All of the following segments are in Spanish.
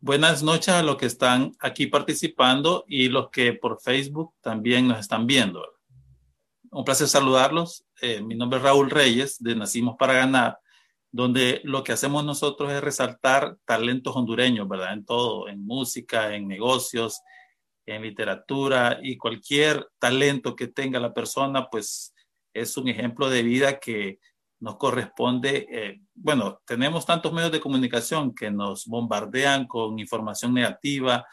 Buenas noches a los que están aquí participando y los que por Facebook también nos están viendo. Un placer saludarlos. Eh, mi nombre es Raúl Reyes de Nacimos para Ganar, donde lo que hacemos nosotros es resaltar talentos hondureños, ¿verdad? En todo, en música, en negocios, en literatura y cualquier talento que tenga la persona, pues es un ejemplo de vida que nos corresponde, eh, bueno, tenemos tantos medios de comunicación que nos bombardean con información negativa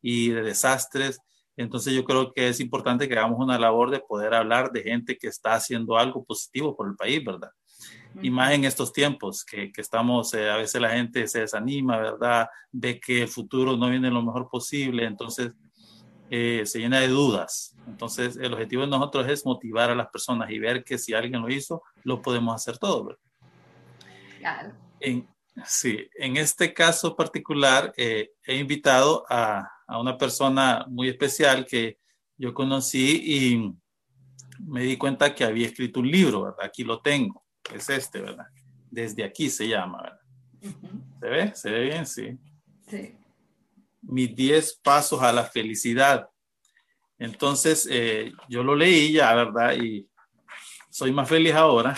y de desastres. Entonces yo creo que es importante que hagamos una labor de poder hablar de gente que está haciendo algo positivo por el país, ¿verdad? Y más en estos tiempos que, que estamos, eh, a veces la gente se desanima, ¿verdad? Ve que el futuro no viene lo mejor posible, entonces eh, se llena de dudas. Entonces, el objetivo de nosotros es motivar a las personas y ver que si alguien lo hizo, lo podemos hacer todos. Claro. En, sí, en este caso particular, eh, he invitado a, a, una persona muy especial que yo conocí y me di cuenta que había escrito un libro, ¿verdad? Aquí lo tengo, es este, ¿verdad? Desde aquí se llama, ¿verdad? ¿Se ve? ¿Se ve bien? Sí. Sí mis 10 pasos a la felicidad. Entonces, eh, yo lo leí ya, ¿verdad? Y soy más feliz ahora.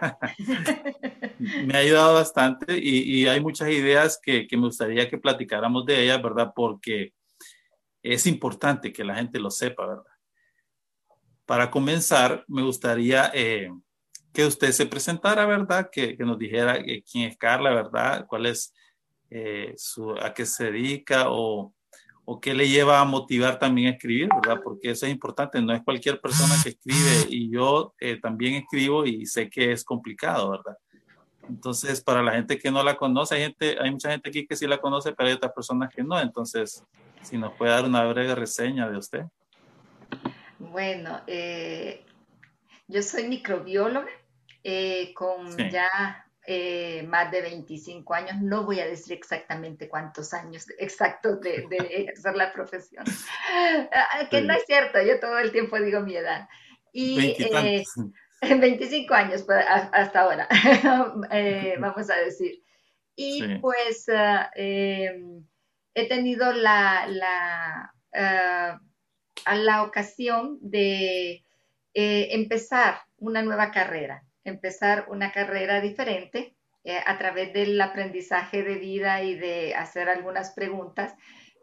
me ha ayudado bastante y, hay muchas ideas que, me gustaría que platicáramos de ellas, ¿verdad? Porque es importante que la gente lo sepa, ¿verdad? Para comenzar, me gustaría eh, que usted se presentara, ¿verdad? Que, nos dijera eh, quién es Carla, ¿verdad? ¿Cuál es eh, a qué se dedica o, o, qué le lleva a motivar también a escribir, ¿verdad? Porque eso es importante, no es cualquier persona que escribe y yo eh, también escribo y sé que es complicado, ¿verdad? Entonces, para la gente que no la conoce, hay, gente, hay mucha gente aquí que sí la conoce, pero hay otras personas que no. Entonces, si nos puede dar una breve reseña de usted. Bueno, eh, yo soy microbióloga con ya eh, más de 25 años, no voy a decir exactamente cuántos años exactos de, de ejercer la profesión, ah, que no es cierto, yo todo el tiempo digo mi edad. Y eh, 25 años pues, hasta ahora, eh, vamos a decir. Y pues ah, em, he tenido la, la, ah, la ocasión de eh, empezar una nueva carrera empezar una carrera diferente eh, a través del aprendizaje de vida y de hacer algunas preguntas.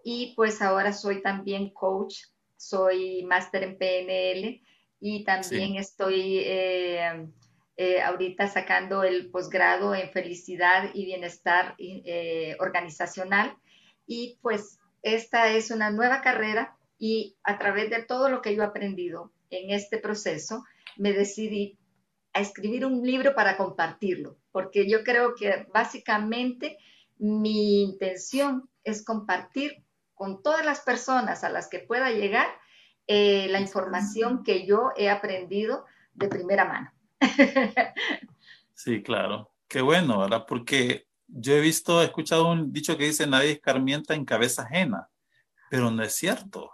Y pues ahora soy también coach, soy máster en PNL y también estoy eh, eh, ahorita sacando el posgrado en felicidad y bienestar organizacional. Y pues esta es una nueva carrera y a través de todo lo que yo he aprendido en este proceso, me decidí a escribir un libro para compartirlo, porque yo creo que básicamente mi intención es compartir con todas las personas a las que pueda llegar eh, la información que yo he aprendido de primera mano. Sí, claro. Qué bueno, ¿verdad? Porque yo he visto, he escuchado un dicho que dice nadie escarmienta en cabeza ajena, pero no es cierto.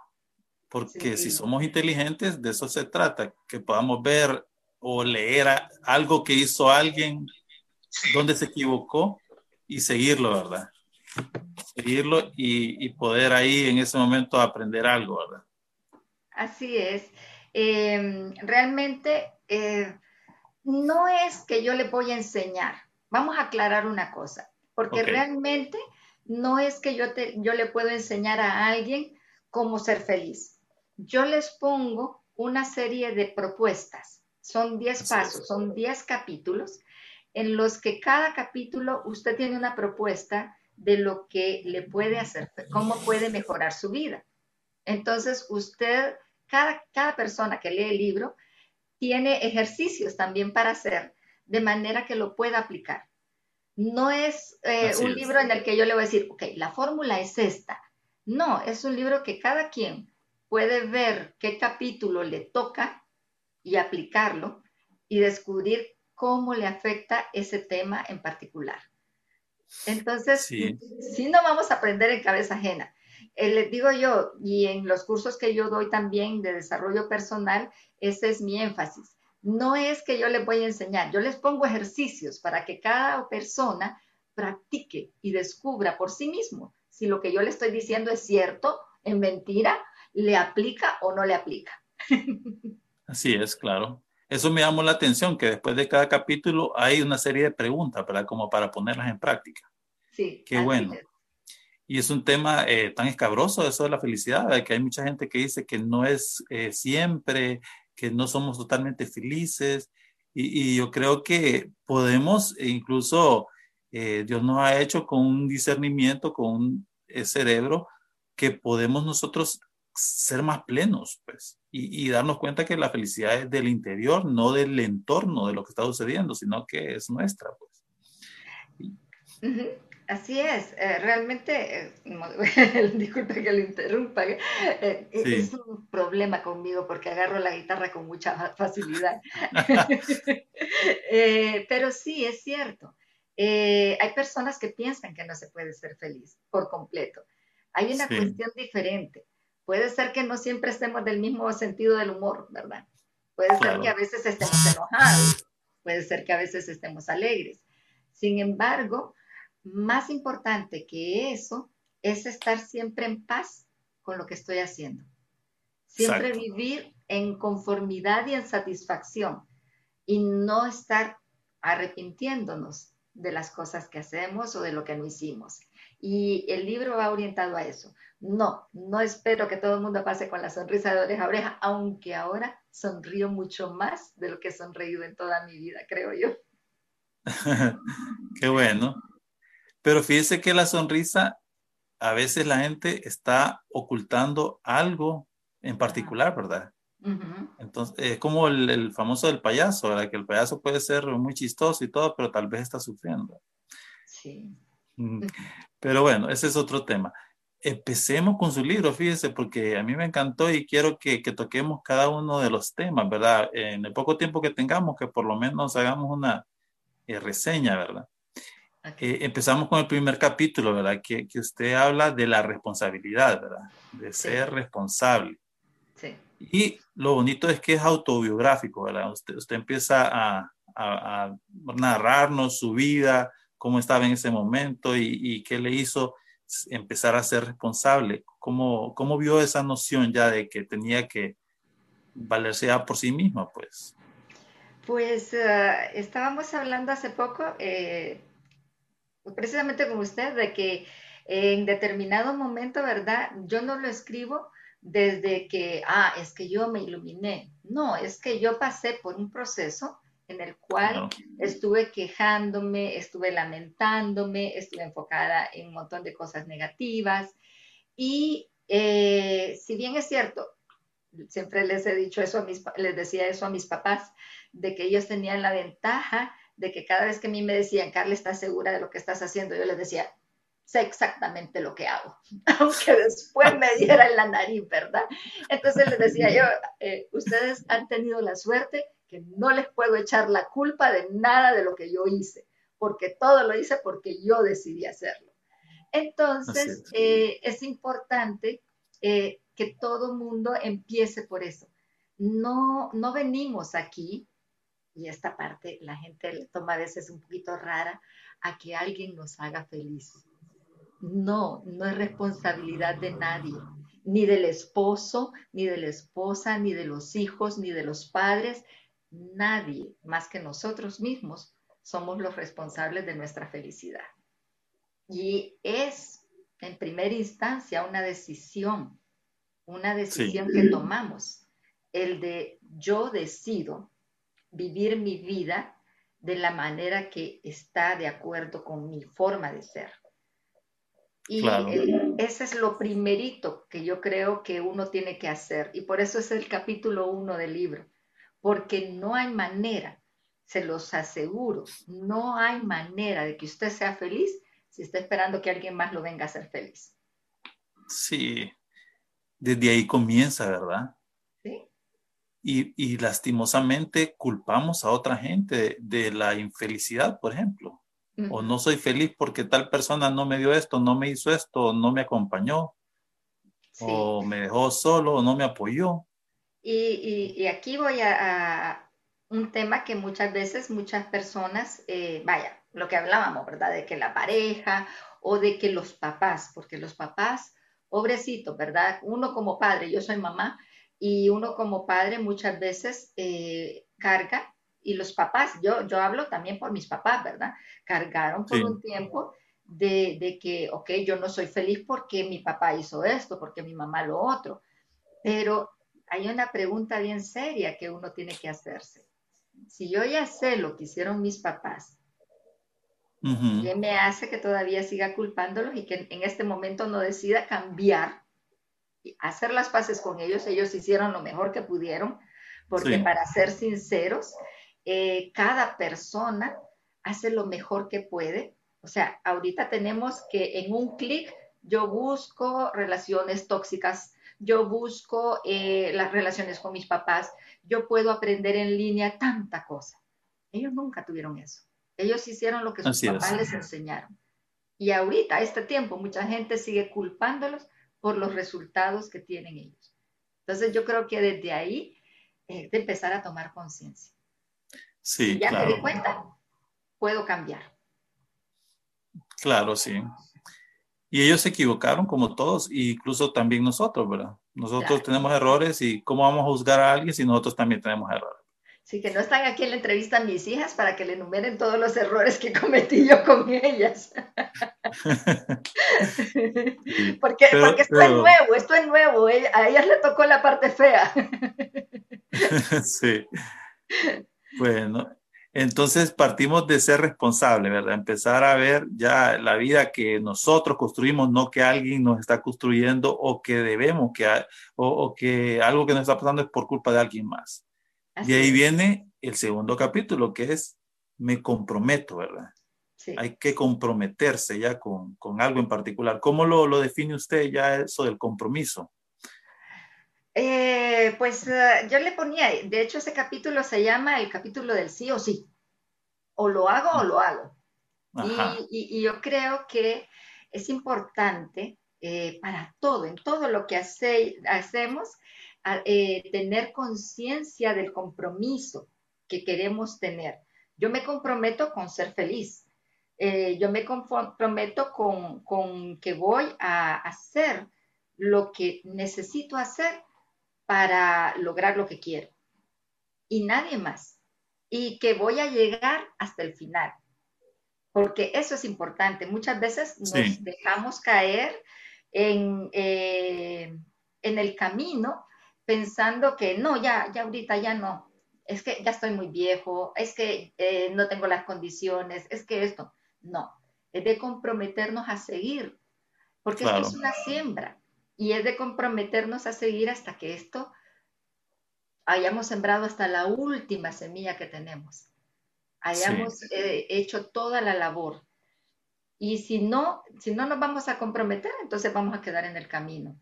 Porque si somos inteligentes, de eso se trata, que podamos ver o leer algo que hizo alguien, donde se equivocó y seguirlo, ¿verdad? Seguirlo y, poder ahí en ese momento aprender algo, ¿verdad? Así es. Em, realmente eh, no es que yo le voy a enseñar. Vamos a aclarar una cosa, porque realmente no es que yo, te, yo le puedo enseñar a alguien cómo ser feliz. Yo les pongo una serie de propuestas son 10 pasos, son 10 capítulos en los que cada capítulo usted tiene una propuesta de lo que le puede hacer, cómo puede mejorar su vida. Entonces, usted, cada, cada persona que lee el libro, tiene ejercicios también para hacer, de manera que lo pueda aplicar. No es eh, un libro en el que yo le voy a decir, ok, la fórmula es esta. No, es un libro que cada quien puede ver qué capítulo le toca y aplicarlo y descubrir cómo le afecta ese tema en particular. Entonces, si no vamos a aprender en cabeza ajena. Eh, les digo yo, y en los cursos que yo doy también de desarrollo personal, ese es mi énfasis. No es que yo les voy a enseñar, yo les pongo ejercicios para que cada persona practique y descubra por sí mismo si lo que yo le estoy diciendo es cierto, es mentira, le aplica o no le aplica. Así es, claro. Eso me llamó la atención, que después de cada capítulo hay una serie de preguntas, ¿verdad? Como para ponerlas en práctica. Sí. Qué bueno. Y es un tema eh, tan escabroso eso de la felicidad, que hay mucha gente que dice que no es eh, siempre, que no somos totalmente felices. Y, yo creo que podemos, e incluso eh, Dios nos ha hecho con un discernimiento, con un cerebro, que podemos nosotros ser más plenos, pues, y, darnos cuenta que la felicidad es del interior, no del entorno de lo que está sucediendo, sino que es nuestra, pues. Así es, eh, realmente, eh, disculpe que lo interrumpa, eh, es un problema conmigo porque agarro la guitarra con mucha facilidad. pero sí, es cierto. hay personas que piensan que no se puede ser feliz por completo. Hay una cuestión diferente. Puede ser que no siempre estemos del mismo sentido del humor, ¿verdad? Puede ser que a veces estemos enojados, puede ser que a veces estemos alegres. Sin embargo, más importante que eso es estar siempre en paz con lo que estoy haciendo. Siempre vivir en conformidad y en satisfacción y no estar arrepintiéndonos de las cosas que hacemos o de lo que no hicimos. Y el libro va orientado a eso. No, no espero que todo el mundo pase con la sonrisa de oreja a oreja, aunque ahora sonrío mucho más de lo que he sonreído en toda mi vida, creo yo. Qué bueno. Pero fíjese que la sonrisa, a veces la gente está ocultando algo en particular, ¿verdad? Entonces, es como el, el, famoso del payaso, ¿verdad? Que el payaso puede ser muy chistoso y todo, pero tal vez está sufriendo. Sí. Pero bueno, ese es otro tema. Empecemos con su libro, fíjese, porque a mí me encantó y quiero que, toquemos cada uno de los temas, ¿verdad? En el poco tiempo que tengamos, que por lo menos hagamos una eh, reseña, ¿verdad? Eh, empezamos con el primer capítulo, ¿verdad? Que, usted habla de la responsabilidad, ¿verdad? De ser responsable. Sí. Y lo bonito es que es autobiográfico, ¿verdad? Usted, usted empieza a, a narrarnos su vida, cómo estaba en ese momento y, qué le hizo empezar a ser responsable. ¿Cómo, ¿Cómo vio esa noción ya de que tenía que valerse ya por sí misma, pues? Pues eh, estábamos hablando hace poco, eh, precisamente con usted, de que en determinado momento, ¿verdad? Yo no lo escribo desde que, ah, es que yo me iluminé. No, es que yo pasé por un proceso en el cual estuve quejándome, estuve lamentándome, estuve enfocada en un montón de cosas negativas. Y eh, si bien es cierto, siempre les he dicho eso a mis, les decía eso a mis papás, de que ellos tenían la ventaja de que cada vez que a mí me decían, Carla, ¿estás segura de lo que estás haciendo? Yo les decía, sé exactamente lo que hago, aunque después me diera en la nariz, ¿verdad? Entonces les decía yo, eh, ustedes han tenido la suerte que no les puedo echar la culpa de nada de lo que yo hice, porque todo lo hice porque yo decidí hacerlo. Entonces, eh, es importante eh, que todo mundo empiece por eso. No, no venimos aquí, y esta parte la gente le toma a veces un poquito rara, a que alguien nos haga felices. No, no es responsabilidad de nadie, ni del esposo, ni de la esposa, ni de los hijos, ni de los padres nadie más que nosotros mismos somos los responsables de nuestra felicidad. Y es, en primera instancia, una decisión, una decisión que tomamos, el de yo decido vivir mi vida de la manera que está de acuerdo con mi forma de ser. Y ese es lo primerito que yo creo que uno tiene que hacer. Y por eso es el capítulo uno del libro porque no hay manera, se los aseguro, no hay manera de que usted sea feliz si está esperando que alguien más lo venga a hacer feliz. Sí, desde ahí comienza, ¿verdad? Sí. Y, lastimosamente culpamos a otra gente de, la infelicidad, por ejemplo. O no soy feliz porque tal persona no me dio esto, no me hizo esto, no me acompañó, o me dejó solo, o no me apoyó. Y, aquí voy a, un tema que muchas veces muchas personas, eh, vaya, lo que hablábamos, ¿verdad? De que la pareja o de que los papás, porque los papás, pobrecito, ¿verdad? Uno como padre, yo soy mamá, y uno como padre muchas veces eh, carga, y los papás, yo, yo hablo también por mis papás, ¿verdad? Cargaron por un tiempo de, de, que, ok, yo no soy feliz porque mi papá hizo esto, porque mi mamá lo otro, pero hay una pregunta bien seria que uno tiene que hacerse. Si yo ya sé lo que hicieron mis papás, ¿qué me hace que todavía siga culpándolos y que en este momento no decida cambiar y hacer las paces con ellos? Ellos hicieron lo mejor que pudieron, porque para ser sinceros, eh, cada persona hace lo mejor que puede. O sea, ahorita tenemos que en un clic yo busco relaciones tóxicas yo busco eh, las relaciones con mis papás, yo puedo aprender en línea tanta cosa. Ellos nunca tuvieron eso. Ellos hicieron lo que sus papás les enseñaron. Y ahorita, a este tiempo, mucha gente sigue culpándolos por los resultados que tienen ellos. Entonces yo creo que desde ahí eh, de empezar a tomar conciencia. Sí, ya me di cuenta, puedo cambiar. Claro, sí. Y ellos se equivocaron como todos, incluso también nosotros, ¿verdad? Nosotros tenemos errores y ¿cómo vamos a juzgar a alguien si nosotros también tenemos errores? Sí, que no están aquí en la entrevista mis hijas para que le enumeren todos los errores que cometí yo con ellas. porque porque esto es nuevo, esto es nuevo. Eh, a ellas le tocó la parte fea. sí. Bueno, entonces partimos de ser responsable, ¿verdad? Empezar a ver ya la vida que nosotros construimos, no que alguien nos está construyendo o que debemos, que, o, que algo que nos está pasando es por culpa de alguien más. y ahí viene el segundo capítulo, que es me comprometo, ¿verdad? Sí. Hay que comprometerse ya con, con algo en particular. ¿Cómo lo, lo, define usted ya eso del compromiso? Eh, pues eh, yo le ponía, de hecho ese capítulo se llama el capítulo del sí o sí. O lo hago o lo hago. Y, yo creo que es importante eh, para todo, en todo lo que hacemos, tener conciencia del compromiso que queremos tener. Yo me comprometo con ser feliz. yo me comprometo con, con que voy a hacer lo que necesito hacer para lograr lo que quiero. Y nadie más. Y que voy a llegar hasta el final. Porque eso es importante. Muchas veces nos dejamos caer en, eh, en el camino pensando que no, ya, ya ahorita ya no. Es que ya estoy muy viejo, es que eh, no tengo las condiciones, es que esto. No, es de comprometernos a seguir, porque es una siembra y es de comprometernos a seguir hasta que esto hayamos sembrado hasta la última semilla que tenemos, hayamos eh, hecho toda la labor. Y si no, si no nos vamos a comprometer, entonces vamos a quedar en el camino.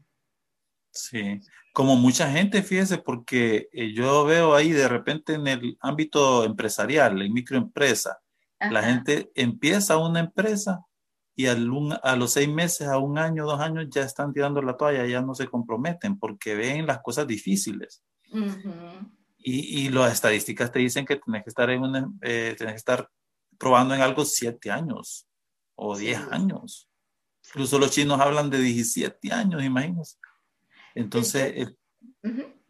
Sí, como mucha gente, fíjese, porque eh, yo veo ahí de repente en el ámbito empresarial, en microempresa, la gente empieza una empresa y a los seis meses, a un año, dos años, ya están tirando la toalla, ya no se comprometen porque ven las cosas difíciles. y, y, las estadísticas te dicen que tienes que estar en una, eh, que estar probando en algo siete años o diez años. Incluso los chinos hablan de 17 años, imagínense. Entonces, el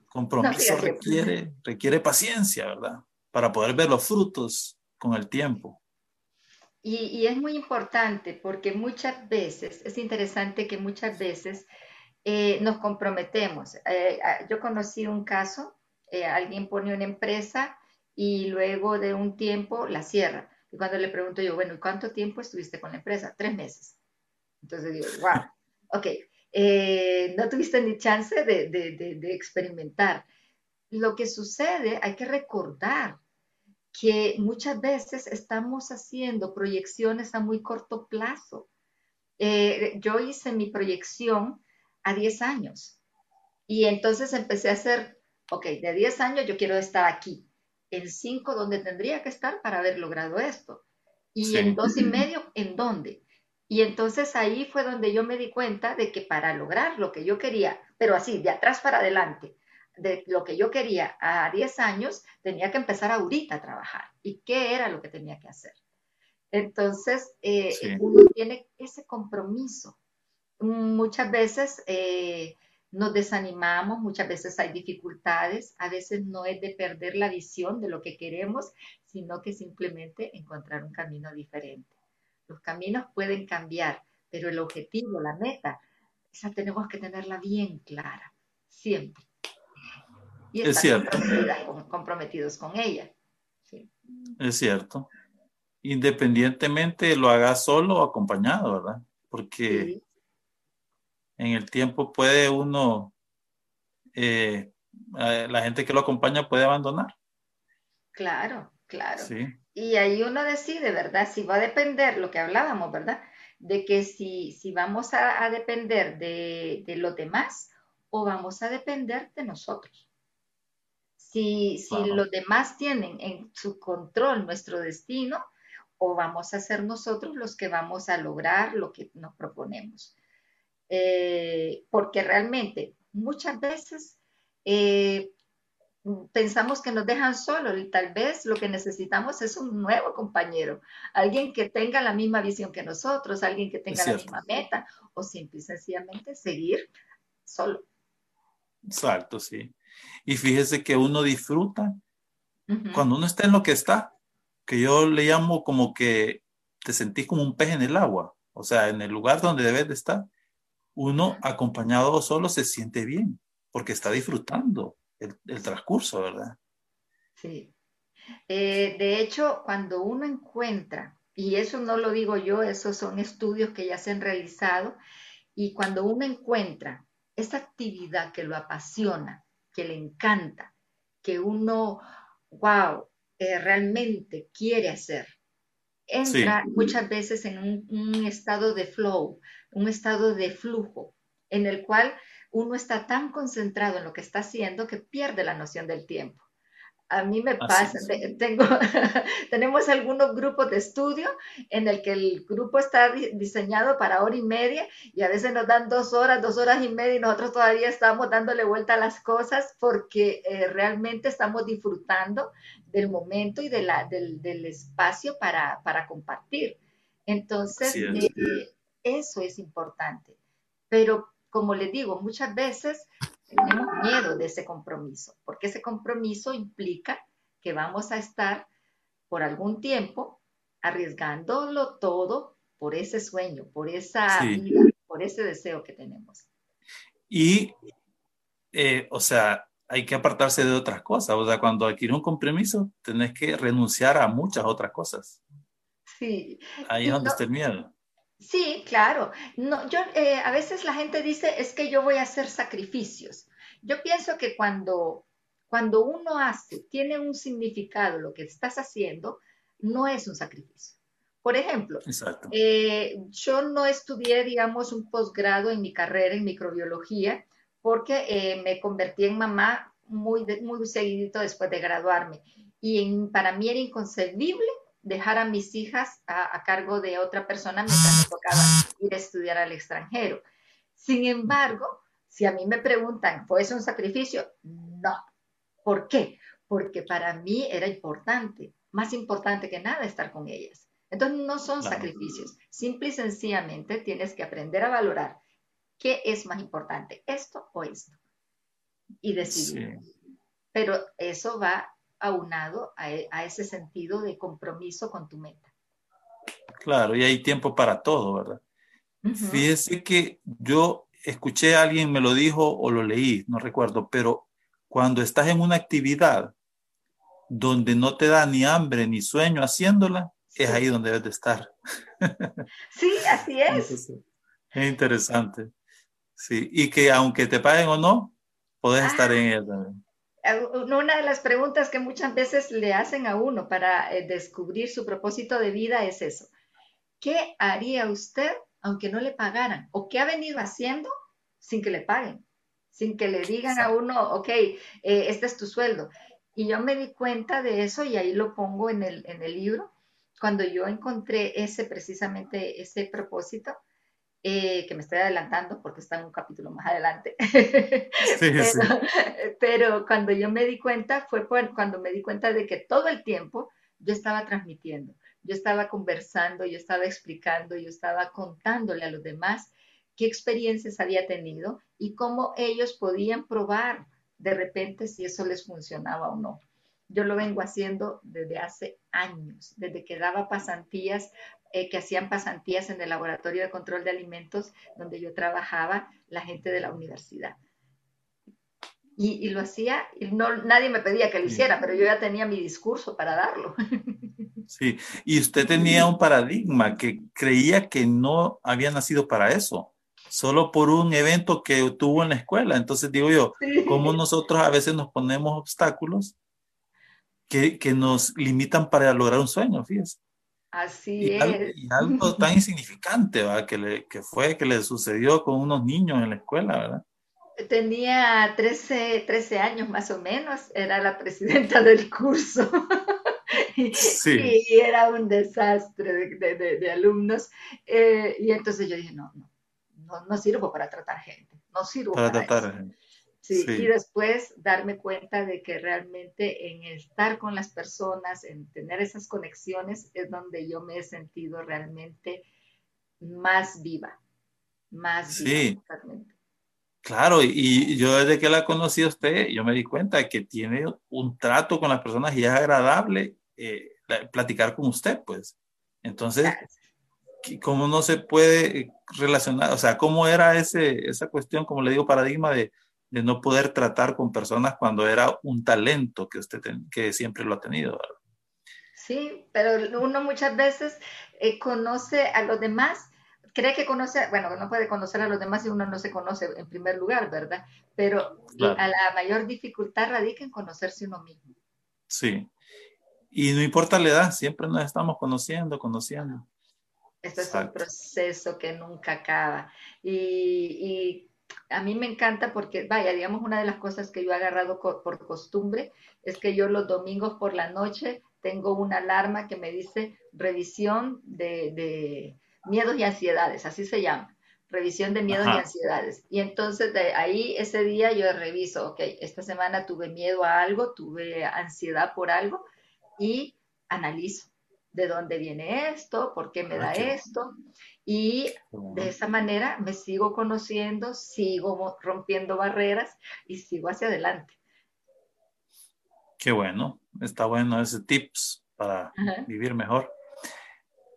compromiso requiere, requiere paciencia, ¿verdad? Para poder ver los frutos con el tiempo. Y, es muy importante porque muchas veces, es interesante que muchas veces eh, nos comprometemos. Eh, yo conocí un caso, eh, alguien pone una empresa y luego de un tiempo la cierra. Y cuando le pregunto yo, bueno, ¿y cuánto tiempo estuviste con la empresa? Tres meses. Entonces digo, wow, ok, no tuviste ni chance de, de experimentar. Lo que sucede, hay que recordar que muchas veces estamos haciendo proyecciones a muy corto plazo. Eh, yo hice mi proyección a 10 años y entonces empecé a hacer, ok, de 10 años yo quiero estar aquí, en 5 donde tendría que estar para haber logrado esto y en dos y medio en dónde. Y entonces ahí fue donde yo me di cuenta de que para lograr lo que yo quería, pero así, de atrás para adelante, de lo que yo quería a 10 años, tenía que empezar ahorita a trabajar. ¿Y qué era lo que tenía que hacer? Entonces, eh, uno tiene ese compromiso. Muchas veces eh, nos desanimamos, muchas veces hay dificultades, a veces no es de perder la visión de lo que queremos, sino que simplemente encontrar un camino diferente. Los caminos pueden cambiar, pero el objetivo, la meta, esa tenemos que tenerla bien clara, siempre. Y es cierto. comprometidos con ella. Es cierto. Independientemente lo haga solo o acompañado, ¿verdad? Porque en el tiempo puede uno, eh, la gente que lo acompaña puede abandonar. Claro, claro. Y ahí uno decide, ¿verdad? Si va a depender, lo que hablábamos, ¿verdad? De que si, si vamos a, depender de, de los demás o vamos a depender de nosotros. Si, si los demás tienen en su control nuestro destino, o vamos a ser nosotros los que vamos a lograr lo que nos proponemos. Eh, porque realmente muchas veces eh, pensamos que nos dejan solos y tal vez lo que necesitamos es un nuevo compañero, alguien que tenga la misma visión que nosotros, alguien que tenga la misma meta o simple y sencillamente seguir solo. Exacto, sí. Y fíjese que uno disfruta cuando uno está en lo que está, que yo le llamo como que te sentís como un pez en el agua, o sea, en el lugar donde debes de estar uno acompañado o solo se siente bien, porque está disfrutando el, transcurso, ¿verdad? Sí. Eh, de hecho, cuando uno encuentra, y eso no lo digo yo, esos son estudios que ya se han realizado, y cuando uno encuentra esa actividad que lo apasiona, que le encanta, que uno, wow, eh, realmente quiere hacer, entra muchas veces en un, estado de flow, un estado de flujo, en el cual uno está tan concentrado en lo que está haciendo que pierde la noción del tiempo. A mí me pasa, tengo, tenemos algunos grupos de estudio en el que el grupo está diseñado para hora y media y a veces nos dan dos horas, dos horas y media y nosotros todavía estamos dándole vuelta a las cosas porque eh, realmente estamos disfrutando del momento y de la, del, del, espacio para, para, compartir. Entonces, eh, eso es importante. Pero como les digo, muchas veces tenemos miedo de ese compromiso, porque ese compromiso implica que vamos a estar por algún tiempo arriesgándolo todo por ese sueño, por esa vida, por ese deseo que tenemos. Y, eh, o sea, hay que apartarse de otras cosas. O sea, cuando adquieres un compromiso, tenés que renunciar a muchas otras cosas. Sí. Ahí es donde está el miedo. Sí, claro. No, yo, eh, a veces la gente dice, es que yo voy a hacer sacrificios. Yo pienso que cuando, cuando uno hace, tiene un significado lo que estás haciendo, no es un sacrificio. Por ejemplo, eh, yo no estudié, digamos, un posgrado en mi carrera en microbiología porque eh, me convertí en mamá muy, muy seguidito después de graduarme. Y para mí era inconcebible dejar a mis hijas a, cargo de otra persona mientras me tocaba ir a estudiar al extranjero. Sin embargo, si a mí me preguntan, ¿fue eso un sacrificio? No. ¿Por qué? Porque para mí era importante, más importante que nada estar con ellas. Entonces no son sacrificios, simple y sencillamente tienes que aprender a valorar qué es más importante, esto o esto, y decidir. Pero eso va aunado e, a, ese sentido de compromiso con tu meta. Claro, y hay tiempo para todo, ¿verdad? Fíjese que yo escuché a alguien, me lo dijo o lo leí, no recuerdo, pero cuando estás en una actividad donde no te da ni hambre ni sueño haciéndola, es ahí donde debes de estar. Sí, así es. es interesante. Sí, y que aunque te paguen o no, puedes estar en ella también. Una de las preguntas que muchas veces le hacen a uno para eh, descubrir su propósito de vida es eso. ¿Qué haría usted aunque no le pagaran? ¿O qué ha venido haciendo sin que le paguen? Sin que le digan a uno, ok, eh, este es tu sueldo. Y yo me di cuenta de eso y ahí lo pongo en el, en el libro. Cuando yo encontré ese precisamente ese propósito, eh, que me estoy adelantando porque está en un capítulo más adelante. pero, cuando yo me di cuenta, fue cuando me di cuenta de que todo el tiempo yo estaba transmitiendo. yo estaba conversando, yo estaba explicando, yo estaba contándole a los demás qué experiencias había tenido y cómo ellos podían probar de repente si eso les funcionaba o no. Yo lo vengo haciendo desde hace años, desde que daba pasantías, eh, que hacían pasantías en el laboratorio de control de alimentos donde yo trabajaba, la gente de la universidad. Y, lo hacía, y no, nadie me pedía que lo hiciera, pero yo ya tenía mi discurso para darlo. Sí, y usted tenía un paradigma que creía que no había nacido para eso, solo por un evento que tuvo en la escuela. Entonces digo yo, ¿cómo nosotros a veces nos ponemos obstáculos que, que nos limitan para lograr un sueño, fíjese? Así es. Algo, y algo tan insignificante, ¿verdad? Que, le, que fue, que le sucedió con unos niños en la escuela, ¿verdad? Tenía 13, 13 años más o menos, era la presidenta del curso. sí. Y era un desastre de, de, de, alumnos. Eh, y entonces yo dije, no, no, no, no, sirvo para tratar gente, no sirvo para, tratar gente. Sí, y después darme cuenta de que realmente en estar con las personas, en tener esas conexiones, es donde yo me he sentido realmente más viva, más viva. Sí. Claro, y yo desde que la conocí a usted, yo me di cuenta que tiene un trato con las personas y es agradable eh, platicar con usted, pues. Entonces, ¿cómo no se puede relacionar? O sea, ¿cómo era ese, esa cuestión, como le digo, paradigma de, de no poder tratar con personas cuando era un talento que usted que siempre lo ha tenido? Sí, pero uno muchas veces eh, conoce a los demás cree que conoce, bueno, no puede conocer a los demás si uno no se conoce en primer lugar, ¿verdad? Pero a la mayor dificultad radica en conocerse uno mismo. Sí. Y no importa la edad, siempre nos estamos conociendo, conociendo. Esto es un proceso que nunca acaba. Y, y, a mí me encanta porque, vaya, digamos, una de las cosas que yo he agarrado por costumbre es que yo los domingos por la noche tengo una alarma que me dice revisión de, de miedos y ansiedades, así se llama, revisión de miedos y ansiedades. Y entonces de ahí ese día yo reviso, ok, esta semana tuve miedo a algo, tuve ansiedad por algo y analizo de dónde viene esto, por qué me ah, da esto. Y de esa manera me sigo conociendo, sigo rompiendo barreras y sigo hacia adelante. Qué bueno, está bueno ese tips para vivir mejor.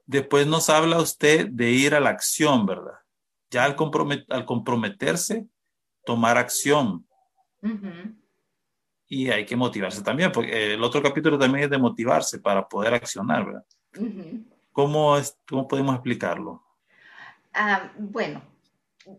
Después nos habla usted de ir a la acción, ¿verdad? Ya al, al comprometerse, tomar acción. Y hay que motivarse también, porque el otro capítulo también es de motivarse para poder accionar, ¿verdad? ¿Cómo, es, ¿Cómo podemos explicarlo? Ah, bueno,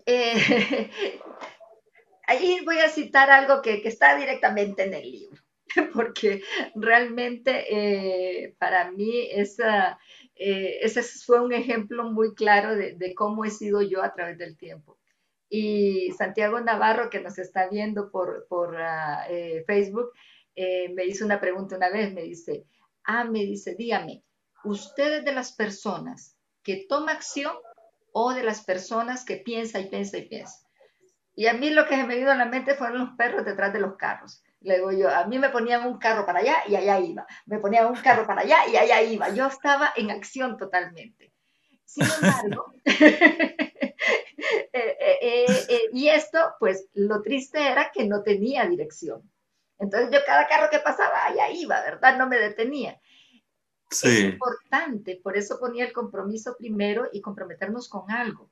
eh, ahí voy a citar algo que, está directamente en el libro, porque realmente eh, para mí esa eh, ese fue un ejemplo muy claro de, cómo he sido yo a través del tiempo. Y Santiago Navarro, que nos está viendo por, ah, eh, Facebook, me hizo una pregunta una vez, me dice, ah, me dice, dígame, ¿usted es de las personas que toma acción o de las personas que piensa y piensa y piensa? Y a mí lo que se me vino a la mente fueron los perros detrás de los carros. Le digo yo, a mí me ponían un carro para allá y allá iba. Me ponían un carro para allá y allá iba. Yo estaba en acción totalmente. Sin embargo, eh, eh, eh, y esto, pues lo triste era que no tenía dirección. Entonces yo cada carro que pasaba, allá iba, ¿verdad? No me detenía. Sí. Es importante, por eso ponía el compromiso primero y comprometernos con algo,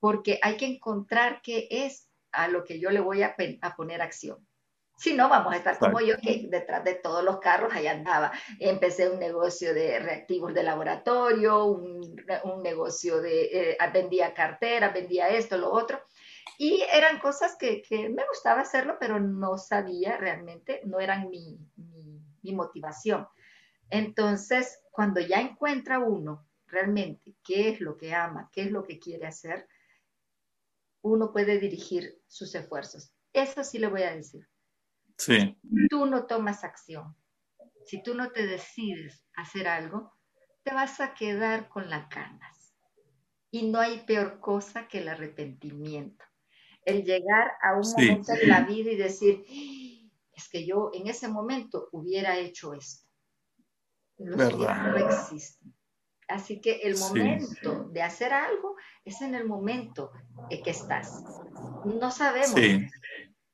porque hay que encontrar qué es a lo que yo le voy a, a poner acción. Si no, vamos a estar como yo, que detrás de todos los carros allá andaba. Empecé un negocio de reactivos de laboratorio, un, negocio de, eh, vendía cartera, vendía esto, lo otro. Y eran cosas que, me gustaba hacerlo, pero no sabía realmente, no eran mi, mi motivación. Entonces, cuando ya encuentra uno realmente qué es lo que ama, qué es lo que quiere hacer, uno puede dirigir sus esfuerzos. Eso sí le voy a decir Sí. Tú no tomas acción. Si tú no te decides hacer algo, te vas a quedar con las ganas. Y no hay peor cosa que el arrepentimiento. El llegar a un momento de la vida y decir, es que yo en ese momento hubiera hecho esto. Los no existen. Así que el momento de hacer algo es en el momento en que estás. No sabemos.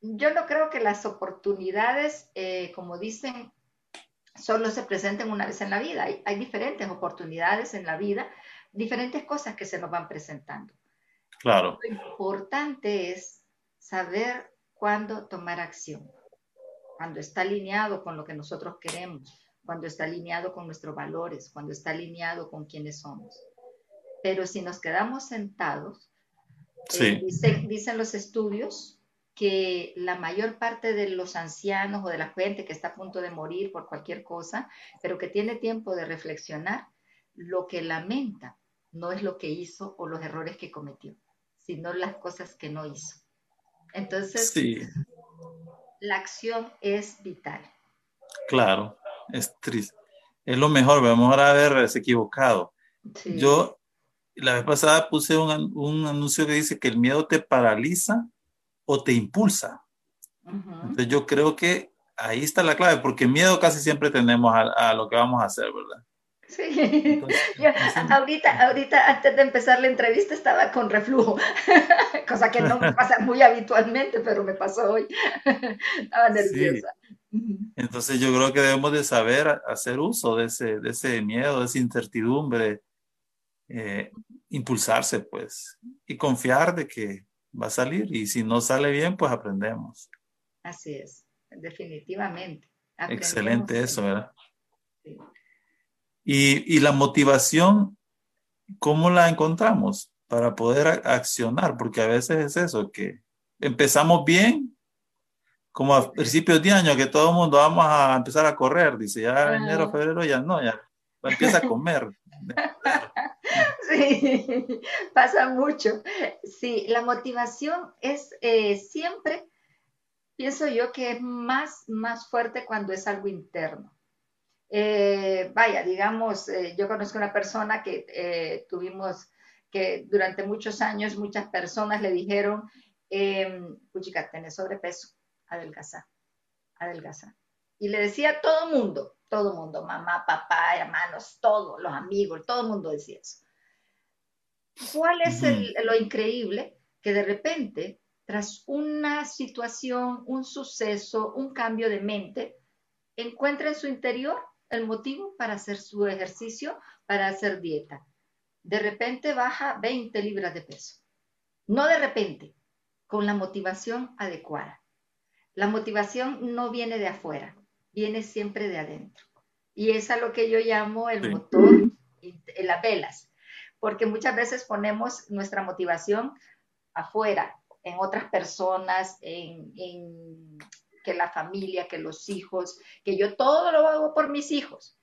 Yo no creo que las oportunidades, eh, como dicen, solo se presenten una vez en la vida. Hay, hay, diferentes oportunidades en la vida, diferentes cosas que se nos van presentando. Claro. Lo importante es saber cuándo tomar acción, cuando está alineado con lo que nosotros queremos, cuando está alineado con nuestros valores, cuando está alineado con quienes somos. Pero si nos quedamos sentados, eh, dicen, los estudios que la mayor parte de los ancianos o de la gente que está a punto de morir por cualquier cosa, pero que tiene tiempo de reflexionar, lo que lamenta no es lo que hizo o los errores que cometió, sino las cosas que no hizo. Entonces, la acción es vital. Claro es triste. Es lo mejor, vamos a haberse equivocado. Yo la vez pasada puse un, un, anuncio que dice que el miedo te paraliza o te impulsa. Entonces yo creo que ahí está la clave, porque miedo casi siempre tenemos a, a lo que vamos a hacer, ¿verdad? Sí, ahorita, ahorita antes de empezar la entrevista estaba con reflujo, cosa que no me pasa muy habitualmente, pero me pasó hoy. estaba nerviosa. Entonces yo creo que debemos de saber hacer uso de ese, de ese miedo, de esa incertidumbre, eh, impulsarse pues y confiar de que va a salir y si no sale bien pues aprendemos. Así es, definitivamente. Excelente eso, ¿verdad? Y, y la motivación, ¿cómo la encontramos para poder accionar? Porque a veces es eso, que empezamos bien como a principios de año que todo el mundo vamos a empezar a correr, dice, ya enero, febrero ya no, ya empieza a comer. sí, pasa mucho. Sí, la motivación es eh, siempre, pienso yo que es más, más fuerte cuando es algo interno. Eh, vaya, digamos, eh, yo conozco una persona que tuvimos que durante muchos años muchas personas le dijeron, puchica, tenés sobrepeso adelgazar, adelgazar. Y le decía a todo mundo, todo mundo, mamá, papá, hermanos, todos, los amigos, todo el mundo decía eso. ¿Cuál es lo increíble? Que de repente, tras una situación, un suceso, un cambio de mente, encuentra en su interior el motivo para hacer su ejercicio, para hacer dieta. De repente baja 20 libras de peso. No de repente, con la motivación adecuada. La motivación no viene de afuera, viene siempre de adentro. Y es a lo que yo llamo el motor, las velas, porque muchas veces ponemos nuestra motivación afuera, en otras personas, en, que la familia, que los hijos, que yo todo lo hago por mis hijos.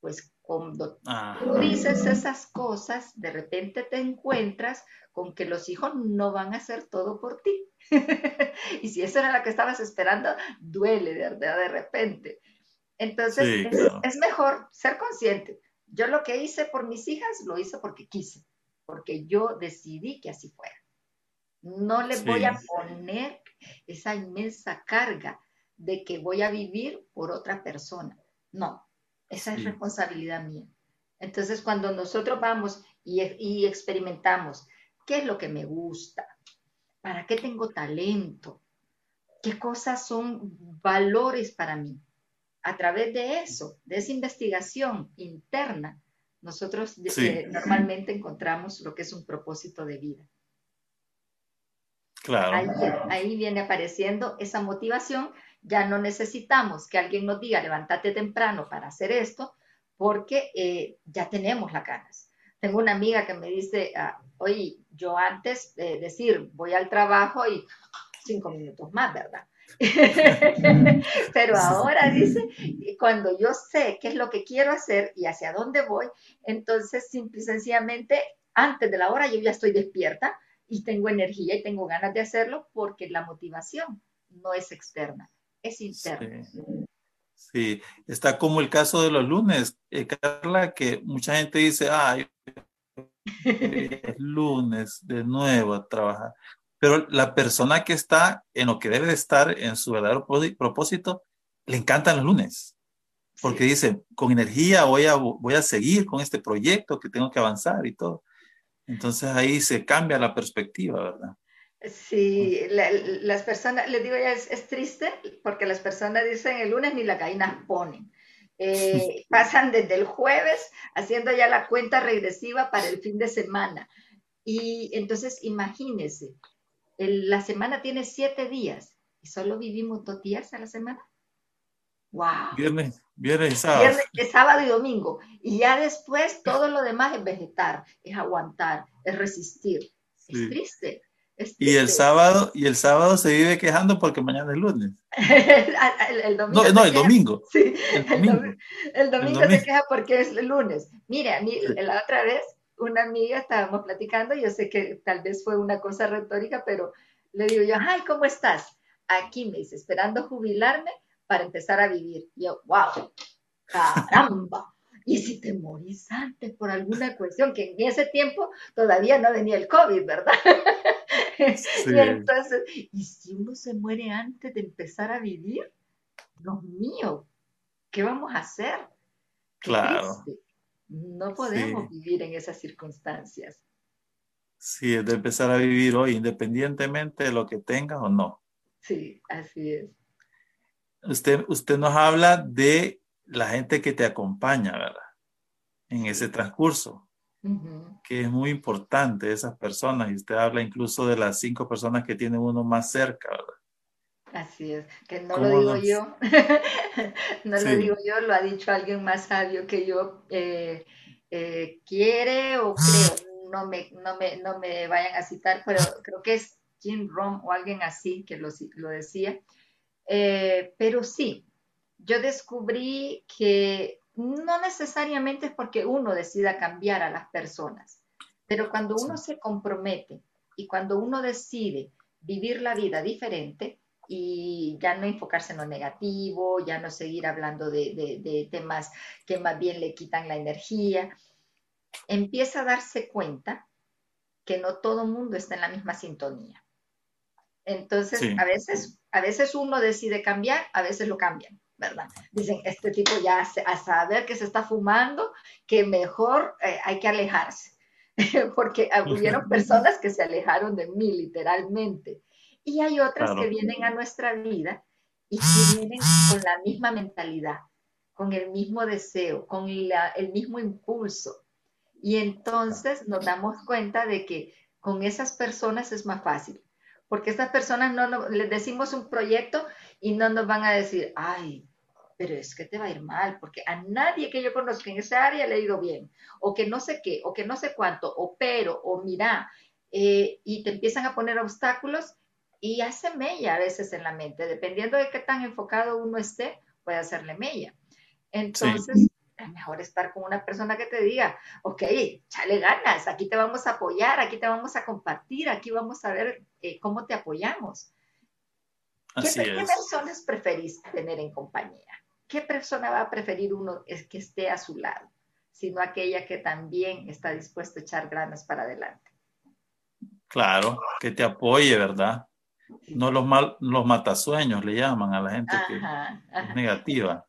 Pues cuando tú dices esas cosas, de repente te encuentras con que los hijos no van a hacer todo por ti. y si eso era lo que estabas esperando, duele de, de repente. Entonces, es, mejor ser consciente. Yo lo que hice por mis hijas, lo hice porque quise, porque yo decidí que así fuera. No les voy a poner esa inmensa carga de que voy a vivir por otra persona. No, esa es responsabilidad mía. Entonces, cuando nosotros vamos y, y experimentamos qué es lo que me gusta, ¿Para qué tengo talento? ¿Qué cosas son valores para mí? A través de eso, de esa investigación interna, nosotros eh, normalmente encontramos lo que es un propósito de vida. Claro. Ahí, viene apareciendo esa motivación. Ya no necesitamos que alguien nos diga, levántate temprano para hacer esto, porque eh, ya tenemos las ganas. Tengo una amiga que me dice, ah, oye, yo antes de decir voy al trabajo y cinco minutos más, ¿verdad? Pero ahora dice, cuando yo sé qué es lo que quiero hacer y hacia dónde voy, entonces simple y sencillamente antes de la hora yo ya estoy despierta y tengo energía y tengo ganas de hacerlo porque la motivación no es externa, es interna. Sí. está como el caso de los lunes, eh, Carla, que mucha gente dice, ay, es lunes de nuevo a trabajar. Pero la persona que está en lo que debe de estar en su verdadero propósito, le encantan los lunes. porque dice, con energía voy a, voy a seguir con este proyecto que tengo que avanzar y todo. Entonces ahí se cambia la perspectiva, ¿verdad? Sí, las personas, les digo ya, es, triste porque las personas dicen el lunes ni las gallinas ponen. Eh, pasan desde el jueves haciendo ya la cuenta regresiva para el fin de semana. Y entonces imagínense, la semana tiene siete días y solo vivimos dos días a la semana. ¡Wow! Viernes, viernes y sábado. Viernes, sábado y domingo. Y ya después todo lo demás es vegetar, es aguantar, es resistir. Es triste. Y el sábado, y el sábado se vive quejando porque mañana es lunes. el, domingo no, no el domingo. Sí, el domingo. El domingo, se queja porque es lunes. Mire, a mí la otra vez una amiga estábamos platicando, yo sé que tal vez fue una cosa retórica, pero le digo yo, ay, ¿cómo estás? Aquí me dice, esperando jubilarme para empezar a vivir. Y yo, wow, caramba. Y si te morís antes por alguna cuestión, que en ese tiempo todavía no venía el COVID, ¿verdad? Y entonces, ¿y si uno se muere antes de empezar a vivir? Dios mío, ¿qué vamos a hacer? claro. No podemos vivir en esas circunstancias. Sí, es de empezar a vivir hoy, independientemente de lo que tengas o no. Sí, así es. Usted, usted nos habla de la gente que te acompaña, ¿verdad? En ese transcurso que es muy importante esas personas, y usted habla incluso de las cinco personas que tiene uno más cerca, ¿verdad? Así es, que no lo digo yo, no lo digo yo, lo ha dicho alguien más sabio que yo, eh, eh, quiere o creo, no me, no, me, no me vayan a citar, pero creo que es Jim Rom o alguien así que lo, lo decía, eh, pero sí, yo descubrí que no necesariamente es porque uno decida cambiar a las personas, pero cuando uno se compromete y cuando uno decide vivir la vida diferente y ya no enfocarse en lo negativo, ya no seguir hablando de, temas que más bien le quitan la energía, empieza a darse cuenta que no todo el mundo está en la misma sintonía. Entonces, a, veces, a veces uno decide cambiar, a veces lo cambian. ¿Verdad? Dicen, este tipo ya a saber que se está fumando, que mejor eh, hay que alejarse, porque hubieron personas que se alejaron de mí literalmente. Y hay otras que vienen a nuestra vida y que vienen con la misma mentalidad, con el mismo deseo, con el mismo impulso. Y entonces nos damos cuenta de que con esas personas es más fácil, porque estas personas no, no les decimos un proyecto y no nos van a decir, ay, pero es que te va a ir mal, porque a nadie que yo conozca en esa área le ha ido bien, o que no sé qué, o que no sé cuánto, o pero, o mira, eh, y te empiezan a poner obstáculos y hace mella a veces en la mente, dependiendo de qué tan enfocado uno esté, puede hacerle mella. Entonces, es mejor estar con una persona que te diga, ok, chale ganas, aquí te vamos a apoyar, aquí te vamos a compartir, aquí vamos a ver eh, cómo te apoyamos. ¿Qué, ¿Qué personas preferís tener en compañía? ¿qué persona va a preferir uno es que esté a su lado, sino aquella que también está dispuesta a echar granas para adelante? Claro, que te apoye, ¿verdad? No los, mal, los matasueños le llaman a la gente que es negativa.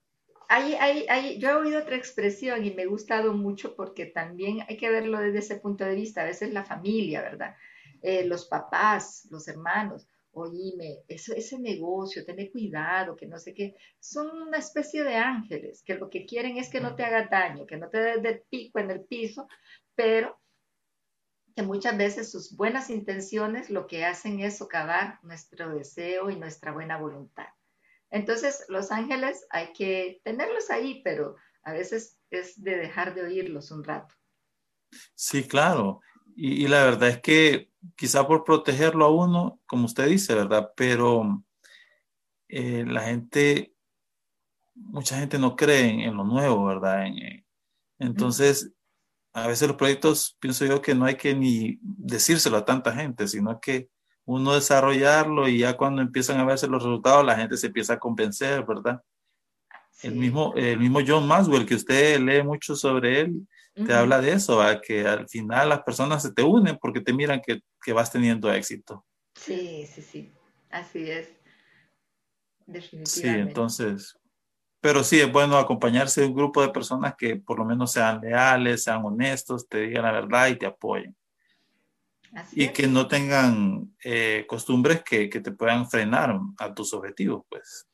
yo he oído otra expresión y me ha gustado mucho porque también hay que verlo desde ese punto de vista. A veces la familia, ¿verdad? Eh, los papás, los hermanos oíme, eso, ese negocio, tener cuidado, que no sé qué, son una especie de ángeles, que lo que quieren es que no te haga daño, que no te des de pico en el piso, pero que muchas veces sus buenas intenciones lo que hacen es socavar nuestro deseo y nuestra buena voluntad. Entonces, los ángeles hay que tenerlos ahí, pero a veces es de dejar de oírlos un rato. Sí, claro. Y, la verdad es que quizá por protegerlo a uno, como usted dice, ¿verdad? Pero eh, la gente, mucha gente no cree en, lo nuevo, ¿verdad? Entonces, a veces los proyectos, pienso yo que no hay que ni decírselo a tanta gente, sino que uno desarrollarlo y ya cuando empiezan a verse los resultados, la gente se empieza a convencer, ¿verdad? El, mismo, el mismo John Maxwell, que usted lee mucho sobre él, te habla de eso, que al final las personas se te unen porque te miran que, que, vas teniendo éxito. Sí, sí, sí, así es. Definitivamente. Sí, entonces, pero sí es bueno acompañarse de un grupo de personas que por lo menos sean leales, sean honestos, te digan la verdad y te apoyen. y que no tengan eh, costumbres que, te puedan frenar a tus objetivos, pues.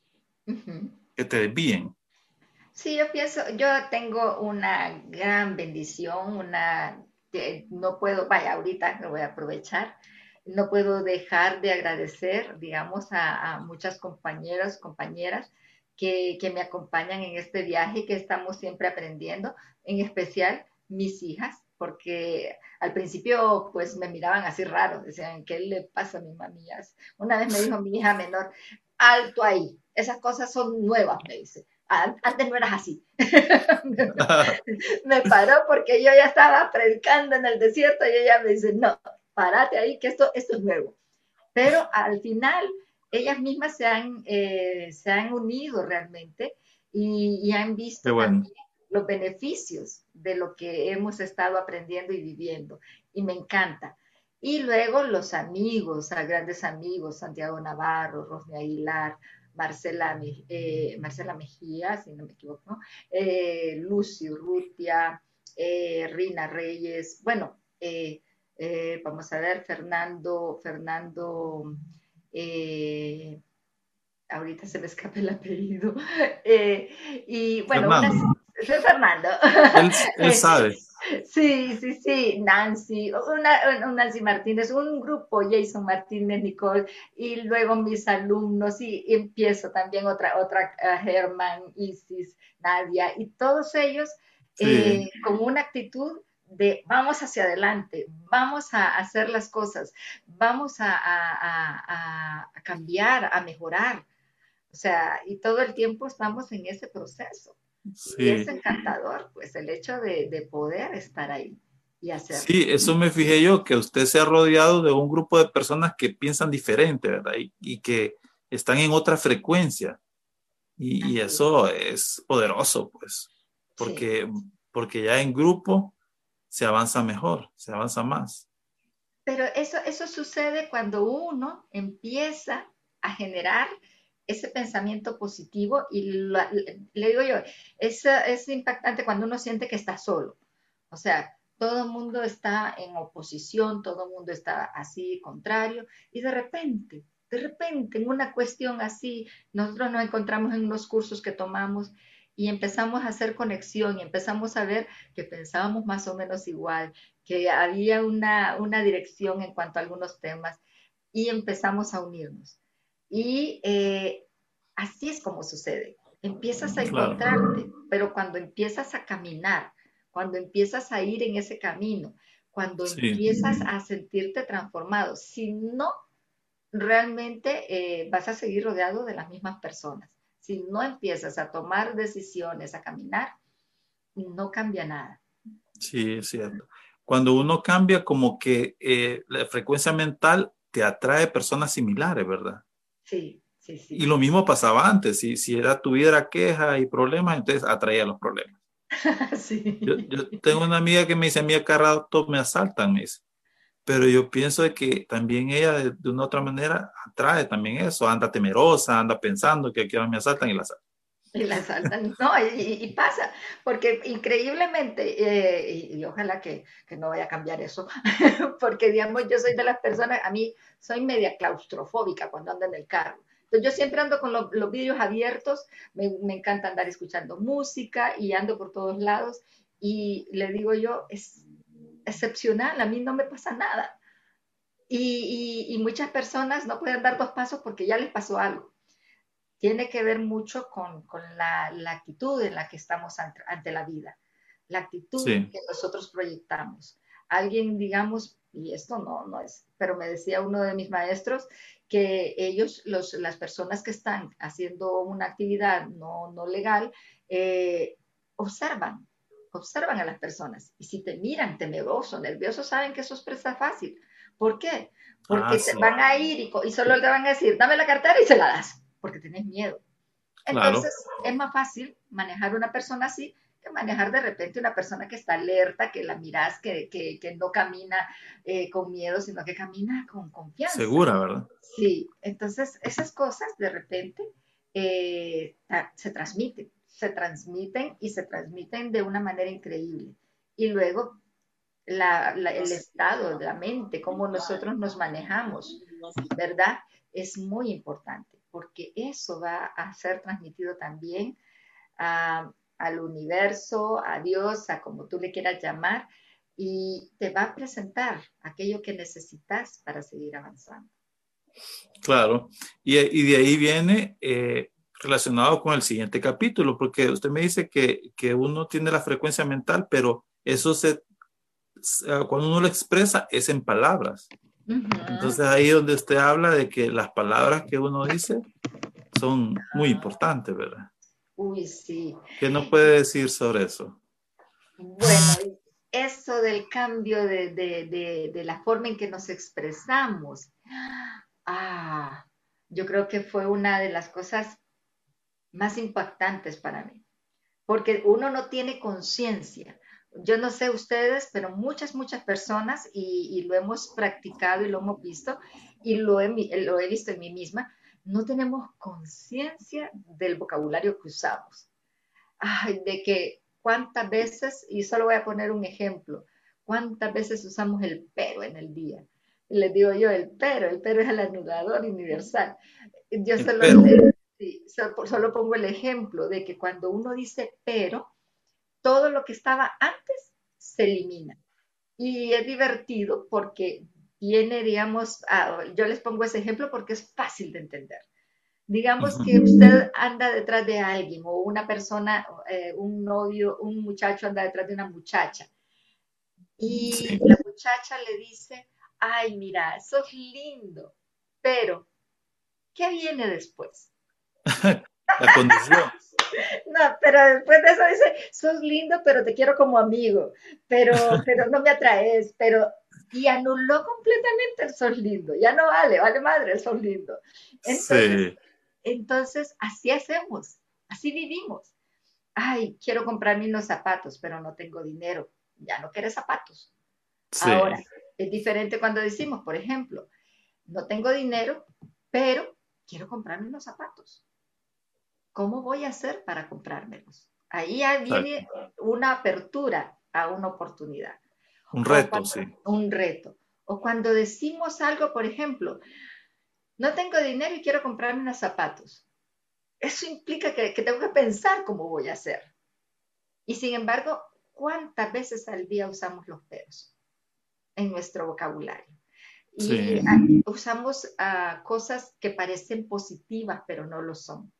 Que te desvíen. Sí, yo pienso, yo tengo una gran bendición, una, no puedo, vaya, ahorita lo voy a aprovechar, no puedo dejar de agradecer, digamos, a, muchas compañeras, compañeras que, que, me acompañan en este viaje que estamos siempre aprendiendo, en especial mis hijas, porque al principio pues me miraban así raro, decían, ¿qué le pasa a mi mami? Una vez me dijo mi hija menor, alto ahí, esas cosas son nuevas, me dice. Antes no eras así. me paró porque yo ya estaba predicando en el desierto y ella me dice, no, párate ahí, que esto, esto es nuevo. Pero al final, ellas mismas se han, eh, se han unido realmente y, han visto también los beneficios de lo que hemos estado aprendiendo y viviendo. Y me encanta. Y luego los amigos, a grandes amigos, Santiago Navarro, Rosme Aguilar, Marcela, eh, Marcela Mejía, si no me equivoco, eh, Lucy Urrutia, eh, Rina Reyes, bueno, eh, vamos a ver, Fernando, Fernando, ahorita se me escapa el apellido, y bueno, Fernando. él sabe. Sí, sí, sí, Nancy, una, Nancy Martínez, un grupo, Jason Martínez, Nicole, y luego mis alumnos, y, empiezo también otra, otra, Germán, Isis, Nadia, y todos ellos eh, con una actitud de vamos hacia adelante, vamos a hacer las cosas, vamos a, a cambiar, a mejorar. O sea, y todo el tiempo estamos en ese proceso. Y es encantador, pues, el hecho de, poder estar ahí y hacer. Sí, eso me fijé yo, que usted se ha rodeado de un grupo de personas que piensan diferente, ¿verdad? Y, que están en otra frecuencia. Y, eso es poderoso, pues, porque, porque ya en grupo se avanza mejor, se avanza más. Pero eso, eso sucede cuando uno empieza a generar ese pensamiento positivo y le digo yo, es, es impactante cuando uno siente que está solo. O sea, todo el mundo está en oposición, todo el mundo está así, contrario, y de repente, de repente, en una cuestión así, nosotros nos encontramos en unos cursos que tomamos y empezamos a hacer conexión y empezamos a ver que pensábamos más o menos igual, que había una, una dirección en cuanto a algunos temas y empezamos a unirnos. Y eh, así es como sucede. Empiezas a encontrarte, pero cuando empiezas a caminar, cuando empiezas a ir en ese camino, cuando empiezas a sentirte transformado, si no, realmente eh, vas a seguir rodeado de las mismas personas. Si no empiezas a tomar decisiones, a caminar, no cambia nada. Sí, es cierto. Cuando uno cambia, como que eh, la frecuencia mental te atrae personas similares, ¿verdad? Sí, sí, sí. Y lo mismo pasaba antes, si, si era, tuviera quejas y problemas, entonces atraía los problemas. sí. yo, yo, tengo una amiga que me dice, a mí acá rato me asaltan, me dice. Pero yo pienso de que también ella de, una otra manera atrae también eso, anda temerosa, anda pensando que aquí me asaltan y la asaltan. Y la asaltan, no, y, pasa, porque increíblemente, eh, y, ojalá que, que, no vaya a cambiar eso, porque digamos, yo soy de las personas, a mí soy media claustrofóbica cuando ando en el carro. Entonces yo siempre ando con los vídeos abiertos, me, me, encanta andar escuchando música y ando por todos lados y le digo yo, es excepcional, a mí no me pasa nada. Y, y, muchas personas no pueden dar dos pasos porque ya les pasó algo. Tiene que ver mucho con, con la, la, actitud en la que estamos ante, ante la vida, la actitud que nosotros proyectamos. Alguien, digamos, y esto no, no es, pero me decía uno de mis maestros que ellos, los, las personas que están haciendo una actividad no, no legal, eh, observan, observan a las personas. Y si te miran temeroso, nervioso, saben que eso es presa fácil. ¿Por qué? Porque ah, van a ir y, solo te van a decir, dame la cartera y se la das, porque tienes miedo. Entonces, es más fácil manejar una persona así manejar de repente una persona que está alerta, que la miras, que, que, no camina eh, con miedo, sino que camina con confianza. Segura, ¿verdad? Sí, entonces esas cosas de repente eh, se transmiten. se transmiten y se transmiten de una manera increíble. Y luego el estado de la mente, cómo nosotros nos manejamos, ¿verdad? Es muy importante porque eso va a ser transmitido también al universo, a Dios, a como tú le quieras llamar, y te va a presentar aquello que necesitas para seguir avanzando. Claro, y, de ahí viene eh, relacionado con el siguiente capítulo, porque usted me dice que, que uno tiene la frecuencia mental, pero eso se, cuando uno lo expresa es en palabras. Entonces ahí donde usted habla de que las palabras que uno dice son muy importantes, ¿verdad? Uy, sí. ¿Qué nos puede decir sobre eso? Bueno, eso del cambio de, de, de, la forma en que nos expresamos. Ah, yo creo que fue una de las cosas más impactantes para mí, porque uno no tiene conciencia. Yo no sé ustedes, pero muchas, muchas personas, y, lo hemos practicado y lo hemos visto, y lo he, lo he visto en mí misma, no tenemos conciencia del vocabulario que usamos. Ay, de que cuántas veces, y solo voy a poner un ejemplo, cuántas veces usamos el pero en el día. Y les digo yo, el pero, el pero es el anulador universal. Yo solo, solo pongo el ejemplo de que cuando uno dice pero, todo lo que estaba antes se elimina. Y es divertido porque viene, digamos, yo les pongo ese ejemplo porque es fácil de entender. Digamos que usted anda detrás de alguien o una persona, eh, un novio, un muchacho anda detrás de una muchacha y la muchacha le dice, ay, mira, sos lindo, pero, ¿qué viene después? la condición. No, pero después de eso dice, sos lindo, pero te quiero como amigo, pero, pero no me atraes, pero y anuló completamente el sos lindo. Ya no vale, vale madre el sos lindo. Entonces, entonces así hacemos, así vivimos. Ay, quiero comprarme unos zapatos, pero no tengo dinero. Ya no quieres zapatos. Ahora, es diferente cuando decimos, por ejemplo, no tengo dinero, pero quiero comprarme unos zapatos. ¿Cómo voy a hacer para comprármelos? Ahí viene una apertura a una oportunidad. Un reto, sí. Un reto. O cuando decimos algo, por ejemplo, no tengo dinero y quiero comprarme unos zapatos. Eso implica que, tengo que pensar cómo voy a hacer. Y sin embargo, ¿cuántas veces al día usamos los peros en nuestro vocabulario? Y usamos ah, cosas que parecen positivas, pero no lo son.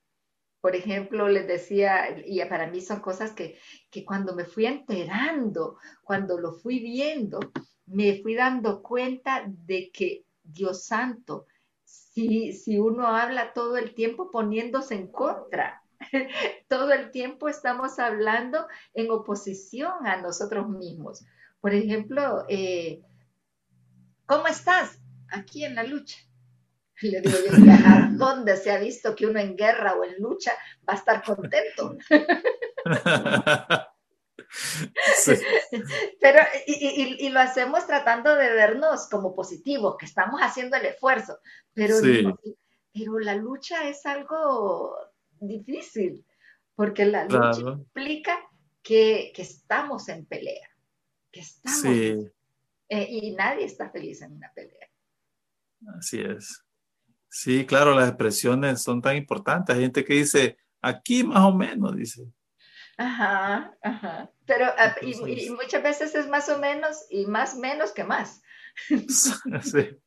Por ejemplo, les decía, y para mí son cosas que, cuando me fui enterando, cuando lo fui viendo, me fui dando cuenta de que Dios santo, si, si uno habla todo el tiempo poniéndose en contra, todo el tiempo estamos hablando en oposición a nosotros mismos. Por ejemplo, eh, ¿cómo estás? Aquí en la lucha. Le digo yo, ¿a dónde se ha visto que uno en guerra o en lucha va a estar contento? Pero, y, lo hacemos tratando de vernos como positivos, que estamos haciendo el esfuerzo, pero, pero la lucha es algo difícil, porque la lucha implica que, estamos en pelea, que estamos, eh, y nadie está feliz en una pelea. Así es. Sí, claro, las expresiones son tan importantes. Hay gente que dice, aquí más o menos, dice. Ajá, ajá. Pero ah, y, muchas veces es más o menos y más menos que más. sí.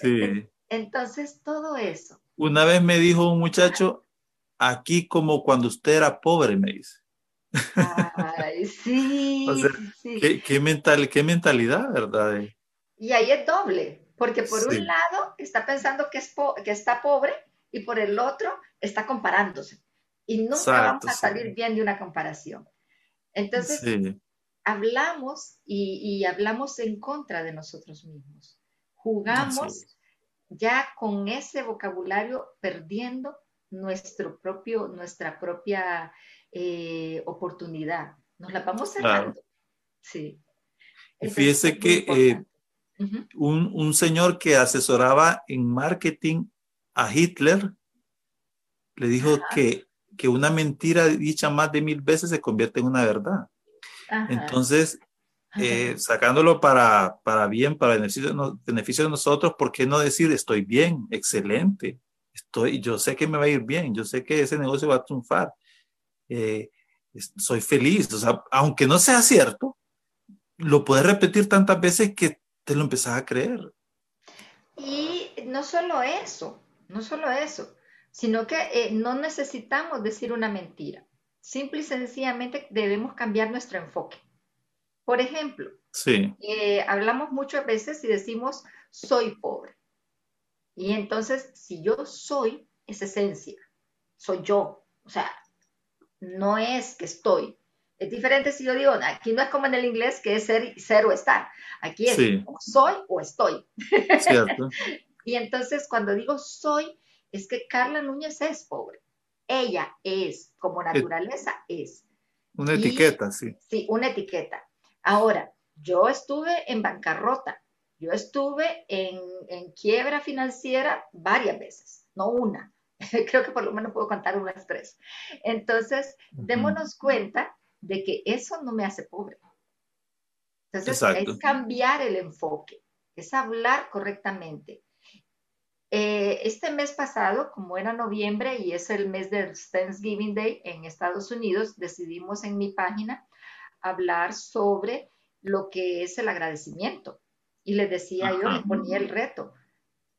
Sí. Entonces, todo eso. Una vez me dijo un muchacho, aquí como cuando usted era pobre, me dice. Ay, sí. ¿qué, qué, mental, qué mentalidad, ¿verdad? Y ahí es doble. Porque por un lado está pensando que, es que está pobre y por el otro está comparándose. Y nunca vamos a salir bien de una comparación. Entonces, hablamos y, hablamos en contra de nosotros mismos. Jugamos ya con ese vocabulario perdiendo nuestro propio, nuestra propia eh, oportunidad. Nos la vamos cerrando. Sí. fíjese que un, señor que asesoraba en marketing a Hitler le dijo que que una mentira dicha más de mil veces se convierte en una verdad. Entonces, eh, sacándolo para, para bien, para beneficio, beneficio de nosotros, ¿por qué no decir estoy bien, excelente? Estoy, yo sé que me va a ir bien, yo sé que ese negocio va a triunfar. Eh, soy feliz, o sea, aunque no sea cierto, lo puedes repetir tantas veces que te lo empezás a creer. Y no solo eso, no solo eso, sino que eh, no necesitamos decir una mentira. Simple y sencillamente debemos cambiar nuestro enfoque. Por ejemplo, sí. Eh, hablamos muchas veces y decimos soy pobre. Y entonces, si yo soy, es esencia, soy yo. O sea, no es que estoy. Es diferente si yo digo, aquí no es como en el inglés que es ser, ser o estar. Aquí es soy o estoy. Cierto. y entonces cuando digo soy, es que Carla Núñez es pobre. Ella es, como naturaleza es. Una etiqueta, sí. Sí, una etiqueta. Ahora, yo estuve en bancarrota, yo estuve en, quiebra financiera varias veces, no una. Creo que por lo menos puedo contar unas tres. Entonces, démonos cuenta de que eso no me hace pobre. Entonces, es cambiar el enfoque, es hablar correctamente. Eh, este mes pasado, como era noviembre y es el mes del Thanksgiving Day en Estados Unidos, decidimos en mi página hablar sobre lo que es el agradecimiento. Y les decía yo, les ponía el reto,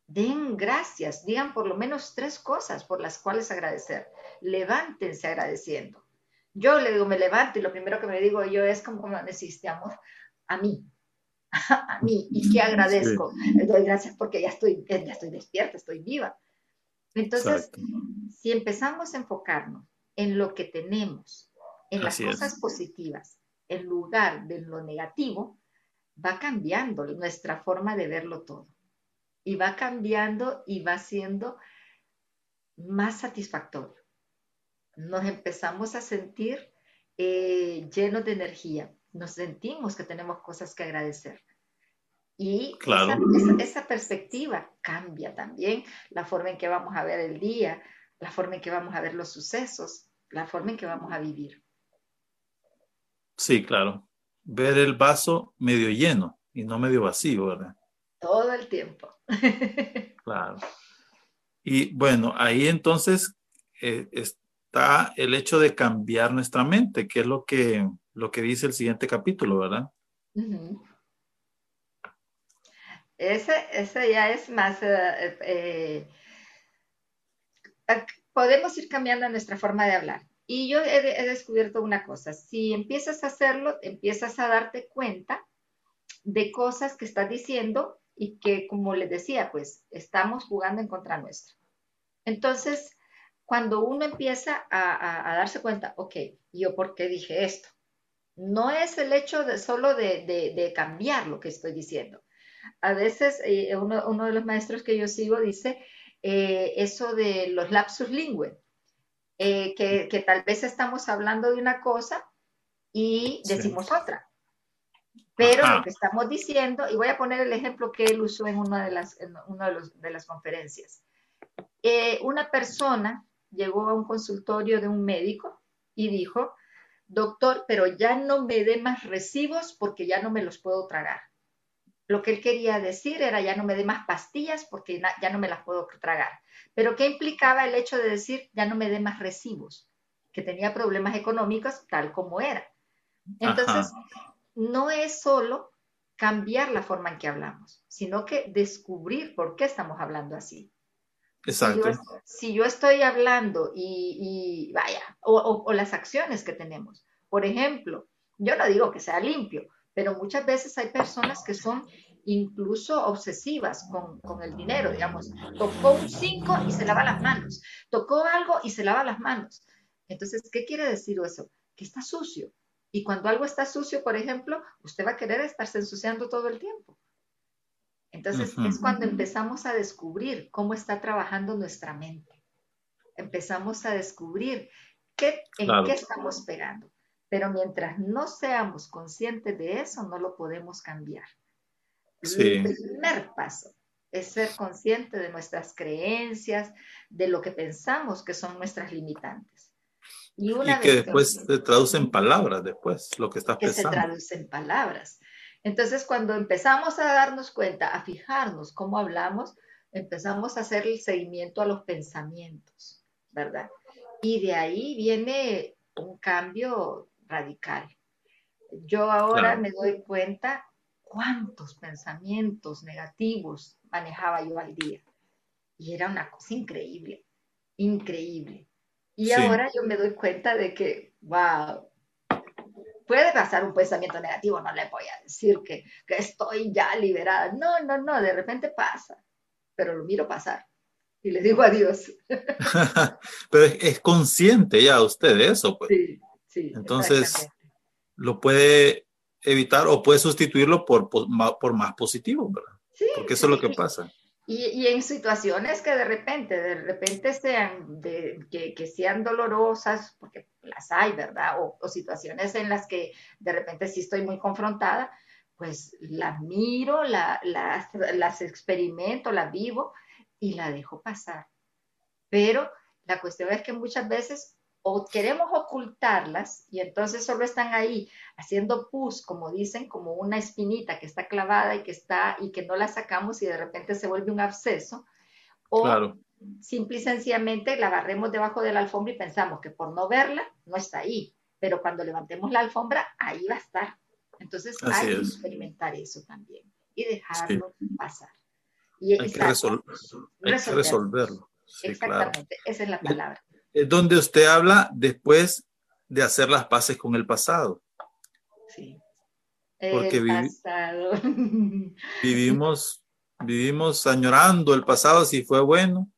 den gracias, digan por lo menos tres cosas por las cuales agradecer. Levántense agradeciendo. Yo le digo, me levanto y lo primero que me digo yo es como necesitamos a mí, a mí, y que agradezco. Le doy gracias porque ya estoy, ya estoy despierta, estoy viva. Entonces, si empezamos a enfocarnos en lo que tenemos, en las cosas positivas, en lugar de lo negativo, va cambiando nuestra forma de verlo todo. Y va cambiando y va siendo más satisfactorio. Nos empezamos a sentir eh, llenos de energía. Nos sentimos que tenemos cosas que agradecer. Y esa, perspectiva cambia también la forma en que vamos a ver el día, la forma en que vamos a ver los sucesos, la forma en que vamos a vivir. Sí, claro. Ver el vaso medio lleno y no medio vacío, ¿verdad? Todo el tiempo. claro. Y bueno, ahí entonces eh, está el hecho de cambiar nuestra mente, que es lo que, lo que dice el siguiente capítulo, ¿verdad? ese, ese, ya es más... Eh, eh, podemos ir cambiando nuestra forma de hablar. Y yo he, descubierto una cosa, si empiezas a hacerlo, empiezas a darte cuenta de cosas que estás diciendo y que, como les decía, pues estamos jugando en contra nuestra. Entonces, cuando uno empieza a, darse cuenta, ok, ¿yo por qué dije esto? No es el hecho de solo de, cambiar lo que estoy diciendo. A veces eh, uno, de los maestros que yo sigo dice eh, eso de los lapsus lingüe eh, que, tal vez estamos hablando de una cosa y decimos otra. Pero lo que estamos diciendo, y voy a poner el ejemplo que él usó en una de las, de, las conferencias. Eh, una persona llegó a un consultorio de un médico y dijo, doctor, pero ya no me dé más recibos porque ya no me los puedo tragar. Lo que él quería decir era ya no me dé más pastillas porque ya no me las puedo tragar. Pero ¿qué implicaba el hecho de decir ya no me dé más recibos? Que tenía problemas económicos tal como era. Entonces, no es solo cambiar la forma en que hablamos, sino que descubrir por qué estamos hablando así. Exacto. Si yo, estoy hablando y, vaya, o las acciones que tenemos. Por ejemplo, yo no digo que sea limpio, pero muchas veces hay personas que son incluso obsesivas con, el dinero, digamos, tocó un 5 y se lava las manos, tocó algo y se lava las manos. Entonces, ¿qué quiere decir eso? Que está sucio. Y cuando algo está sucio, por ejemplo, usted va a querer estarse ensuciando todo el tiempo. Entonces, es cuando empezamos a descubrir cómo está trabajando nuestra mente. Empezamos a descubrir qué, en qué estamos pegando. Pero mientras no seamos conscientes de eso, no lo podemos cambiar. El primer paso es ser consciente de nuestras creencias, de lo que pensamos que son nuestras limitantes. Y, que después se traduce en palabras, después, lo que estás pensando. Que se traduce en palabras. Entonces, cuando empezamos a darnos cuenta, a fijarnos cómo hablamos, empezamos a hacer el seguimiento a los pensamientos, ¿verdad? Y de ahí viene un cambio radical. Yo ahora me doy cuenta cuántos pensamientos negativos manejaba yo al día. Y era una cosa increíble, increíble. Y ahora yo me doy cuenta de que, wow, puede pasar un pensamiento negativo, no le voy a decir que, que estoy ya liberada. No, no, no, de repente pasa, pero lo miro pasar y le digo adiós. pero es, consciente ya usted de eso, pues. Sí, sí. Entonces, lo puede evitar o puede sustituirlo por, por, más positivo, ¿verdad? Sí, Porque eso es lo que pasa. Y, en situaciones que de repente, de repente sean, que, sean dolorosas, porque las hay, ¿verdad? O, situaciones en las que de repente sí estoy muy confrontada, pues las miro, la, las, las experimento, las vivo y la dejo pasar. Pero la cuestión es que muchas veces o queremos ocultarlas y entonces solo están ahí haciendo pus, como dicen, como una espinita que está clavada y que está y que no la sacamos y de repente se vuelve un absceso, o simple y sencillamente la barremos debajo de la alfombra y pensamos que por no verla no está ahí, pero cuando levantemos la alfombra ahí va a estar. Entonces hay que experimentar eso también y dejarlo pasar. Y hay, que, resolverlo. Exactamente, esa es la palabra donde usted habla después de hacer las paces con el pasado. Sí. Porque pasado. vivimos, vivimos añorando el pasado si fue bueno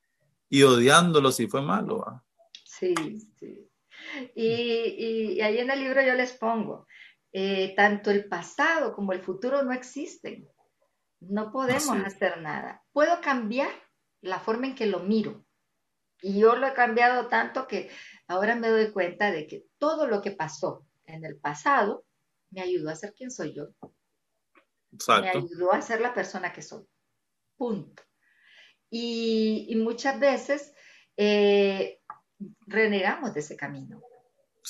y odiándolo si fue malo. Sí, sí. Y, ahí en el libro yo les pongo, eh, tanto el pasado como el futuro no existen. No podemos hacer nada. Puedo cambiar la forma en que lo miro, y yo lo he cambiado tanto que ahora me doy cuenta de que todo lo que pasó en el pasado me ayudó a ser quien soy yo. Me ayudó a ser la persona que soy. Punto. Y, muchas veces eh, renegamos de ese camino.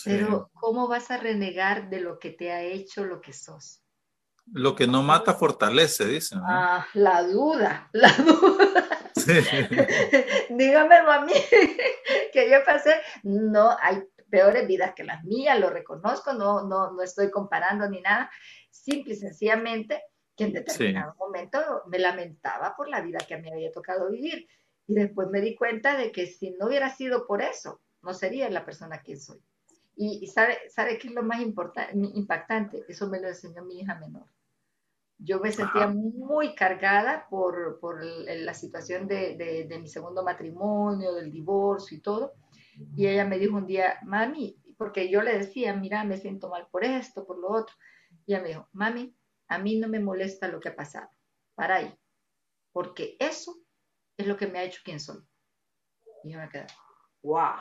Pero ¿cómo vas a renegar de lo que te ha hecho lo que sos? Lo que no mata fortalece, dicen. Ah, la duda, la duda. Dígamelo a mí, que yo pasé, no hay peores vidas que las mías, lo reconozco, no, no, no estoy comparando ni nada, simple y sencillamente que en determinado momento me lamentaba por la vida que a mí había tocado vivir. Y después me di cuenta de que si no hubiera sido por eso, no sería la persona que soy. Y, sabe, ¿sabe qué es lo más impactante? Eso me lo enseñó mi hija menor. Yo me sentía muy cargada por, por la situación de, de, mi segundo matrimonio, del divorcio y todo. Y ella me dijo un día, mami, porque yo le decía, mira, me siento mal por esto, por lo otro. Y ella me dijo, mami, a mí no me molesta lo que ha pasado. Para ahí. Porque eso es lo que me ha hecho quien soy. Y yo me quedé, wow.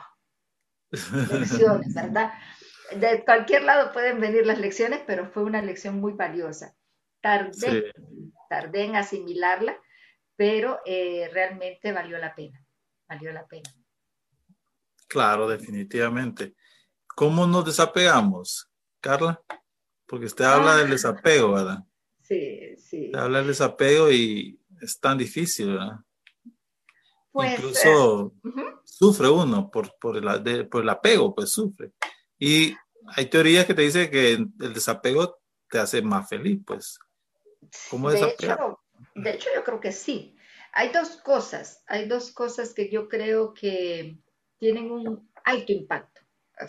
Lecciones, ¿verdad? De cualquier lado pueden venir las lecciones, pero fue una lección muy valiosa. Tardé, tardé en asimilarla, pero eh, realmente valió la pena, valió la pena. Claro, definitivamente. ¿Cómo nos desapegamos, Carla? Porque usted habla del ah. desapego, ¿verdad? Sí, sí. habla del desapego y es tan difícil, ¿verdad? Pues, Incluso eh, sufre uno por, por, el, por el apego, pues sufre. Y hay teorías que te dicen que el desapego te hace más feliz, pues de hecho, de hecho, yo creo que sí. Hay dos cosas, hay dos cosas que yo creo que tienen un alto impacto.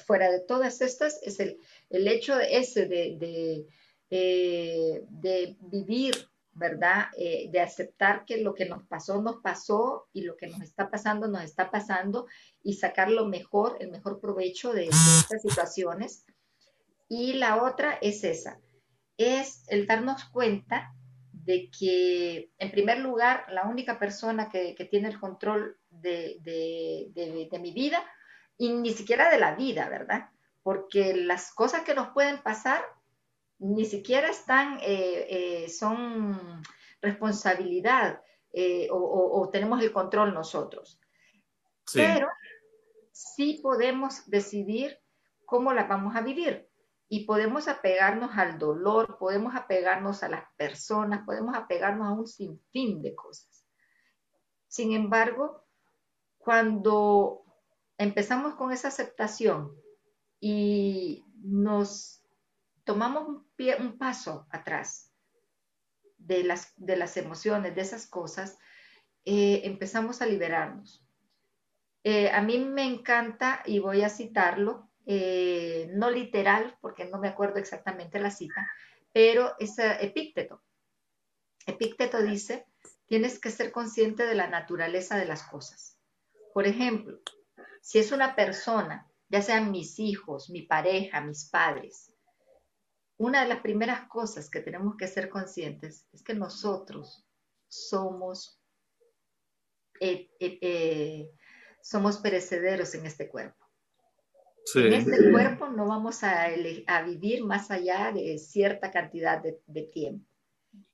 Fuera de todas estas es el, el hecho ese de, de, eh, de vivir, ¿verdad? Eh, de aceptar que lo que nos pasó, nos pasó y lo que nos está pasando, nos está pasando y sacar lo mejor, el mejor provecho de estas situaciones. Y la otra es esa, es el darnos cuenta de que, en primer lugar, la única persona que, tiene el control de, mi vida, y ni siquiera de la vida, ¿verdad? Porque las cosas que nos pueden pasar ni siquiera están, eh, eh, son responsabilidad eh, o, tenemos el control nosotros. Pero sí podemos decidir cómo las vamos a vivir. Y podemos apegarnos al dolor, podemos apegarnos a las personas, podemos apegarnos a un sinfín de cosas. Sin embargo, cuando empezamos con esa aceptación y nos tomamos un, paso atrás de las, de las emociones, de esas cosas, eh, empezamos a liberarnos. Eh, a mí me encanta, y voy a citarlo, eh, no literal, porque no me acuerdo exactamente la cita, pero es Epícteto. Epícteto dice, tienes que ser consciente de la naturaleza de las cosas. Por ejemplo, si es una persona, ya sean mis hijos, mi pareja, mis padres, una de las primeras cosas que tenemos que ser conscientes es que nosotros somos eh, eh, somos perecederos en este cuerpo. En este cuerpo no vamos a, vivir más allá de cierta cantidad de, tiempo.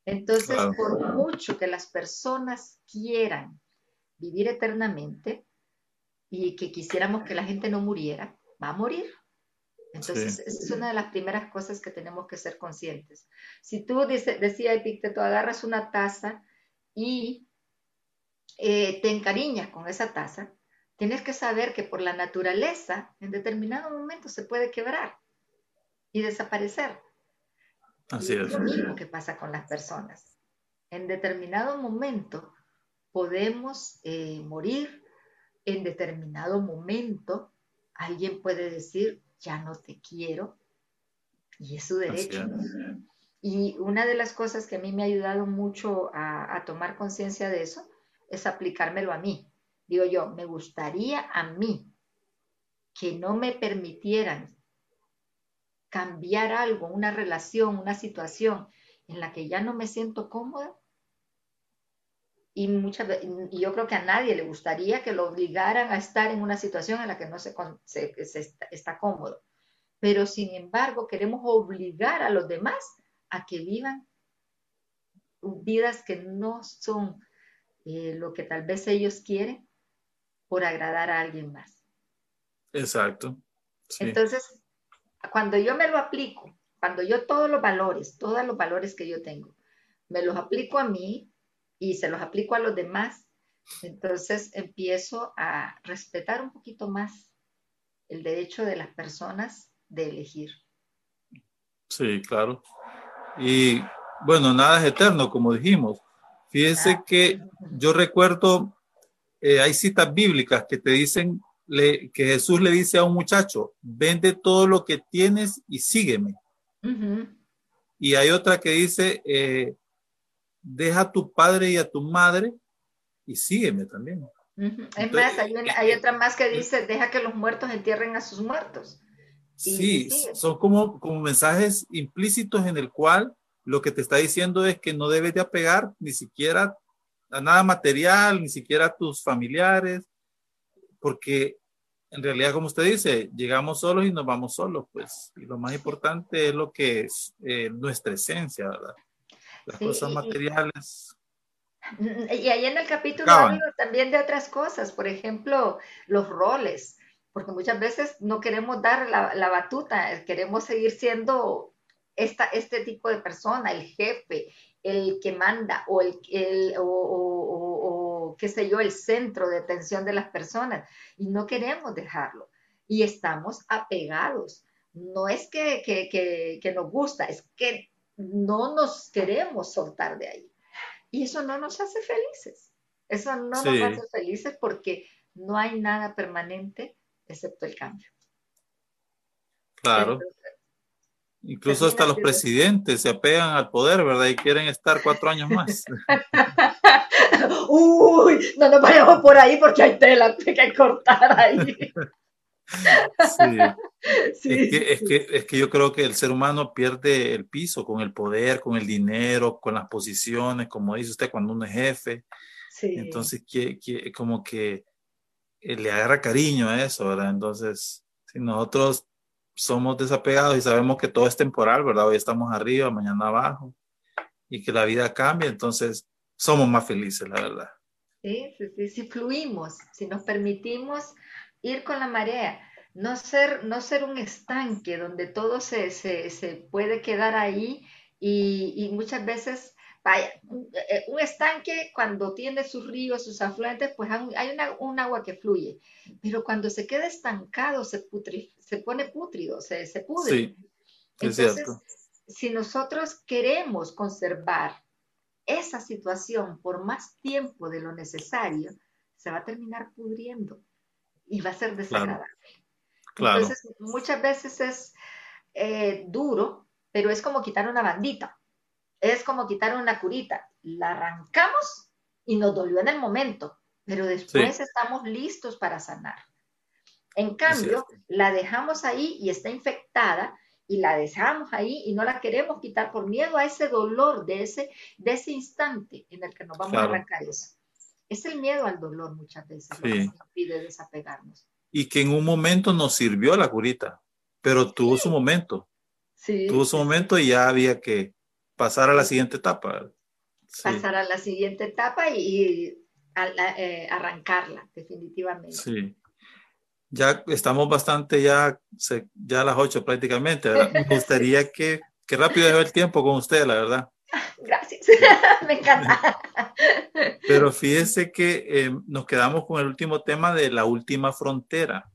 Entonces, por mucho que las personas quieran vivir eternamente y que quisiéramos que la gente no muriera, va a morir. Entonces, es una de las primeras cosas que tenemos que ser conscientes. Si tú, dice, decía Epicteto, agarras una taza y eh, te encariñas con esa taza, tienes que saber que por la naturaleza, en determinado momento se puede quebrar y desaparecer. Así es. lo mismo que pasa con las personas. En determinado momento podemos eh, morir, en determinado momento alguien puede decir, ya no te quiero, y es su derecho. Y una de las cosas que a mí me ha ayudado mucho a tomar conciencia de eso es aplicármelo a mí digo yo, me gustaría a mí que no me permitieran cambiar algo, una relación, una situación en la que ya no me siento cómoda. Y, y yo creo que a nadie le gustaría que lo obligaran a estar en una situación en la que no se, está, está cómodo. Pero sin embargo, queremos obligar a los demás a que vivan vidas que no son eh, lo que tal vez ellos quieren por agradar a alguien más. Exacto. Entonces, cuando yo me lo aplico, cuando yo todos los valores, todos los valores que yo tengo, me los aplico a mí y se los aplico a los demás, entonces empiezo a respetar un poquito más el derecho de las personas de elegir. Sí, claro. Y bueno, nada es eterno, como dijimos. Fíjense que yo recuerdo eh, hay citas bíblicas que te dicen que Jesús le dice a un muchacho, vende todo lo que tienes y sígueme. Y hay otra que dice, eh, deja a tu padre y a tu madre y sígueme también. Es más, hay, hay, otra más que dice, deja que los muertos entierren a sus muertos. Sí, son como, como mensajes implícitos en el cual lo que te está diciendo es que no debes de apegar ni siquiera nada material, ni siquiera a tus familiares, porque en realidad, como usted dice, llegamos solos y nos vamos solos, pues, y lo más importante es lo que es eh, nuestra esencia, ¿verdad? Las cosas materiales. Y ahí en el capítulo hablo también de otras cosas, por ejemplo, los roles, porque muchas veces no queremos dar la, la batuta, queremos seguir siendo esta, este tipo de persona, el jefe, el que manda o el, el o, qué sé yo, el centro de atención de las personas y no queremos dejarlo y estamos apegados. No es que, que, que, nos gusta, es que no nos queremos soltar de ahí. Y eso no nos hace felices. Eso no nos hace felices porque no hay nada permanente excepto el cambio. Claro. Incluso hasta los presidentes se apegan al poder, ¿verdad? Y quieren estar cuatro años más. Uy, no nos vayamos por ahí porque hay tela que cortar ahí. Sí. Es, que, es, que, es, que, yo creo que el ser humano pierde el piso con el poder, con el dinero, con las posiciones, como dice usted, cuando uno es jefe. Sí. Entonces, que, que, como que eh, le agarra cariño a eso, ¿verdad? Entonces, si nosotros somos desapegados y sabemos que todo es temporal, ¿verdad? Hoy estamos arriba, mañana abajo y que la vida cambia, entonces somos más felices, la verdad. Sí, sí, sí, si fluimos, si nos permitimos ir con la marea. no ser, no ser un estanque donde todo se, se, puede quedar ahí y, muchas veces, vaya, eh, un estanque cuando tiene sus ríos, sus afluentes, pues hay un agua que fluye, pero cuando se queda estancado se, se pone pútrido, se, se pudre. Sí, Entonces, si nosotros queremos conservar esa situación por más tiempo de lo necesario, se va a terminar pudriendo y va a ser desagradable. Claro. Entonces, muchas veces es eh, duro, pero es como quitar una bandita, es como quitar una curita. La arrancamos y nos dolió en el momento, pero después estamos listos para sanar. En cambio, la dejamos ahí y está infectada y la dejamos ahí y no la queremos quitar por miedo a ese dolor de ese, de ese instante en el que nos vamos a arrancar eso. Es el miedo al dolor muchas veces lo que nos impide desapegarnos. Y que en un momento nos sirvió la curita, pero tuvo su momento. Sí. Tuvo su momento y ya había que pasar a la siguiente etapa. Pasar a la siguiente etapa y, eh, arrancarla, definitivamente. Sí ya estamos bastante ya, ya a las ocho prácticamente. Me gustaría que, que rápido dejó el tiempo con usted, la verdad. Gracias, me encanta. Pero fíjese que eh, nos quedamos con el último tema de la última frontera.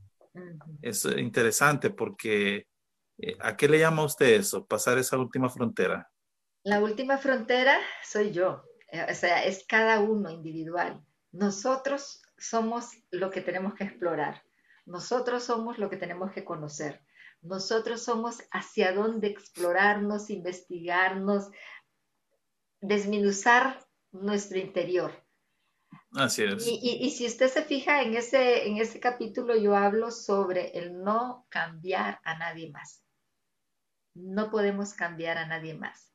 Es interesante porque eh, ¿a qué le llama usted eso, pasar esa última frontera? La última frontera soy yo, eh, o sea, es cada uno individual. Nosotros somos lo que tenemos que explorar. Nosotros somos lo que tenemos que conocer. Nosotros somos hacia dónde explorarnos, investigarnos, desminuzar nuestro interior. Así es. Y, si usted se fija en ese, en ese capítulo, yo hablo sobre el no cambiar a nadie más. No podemos cambiar a nadie más.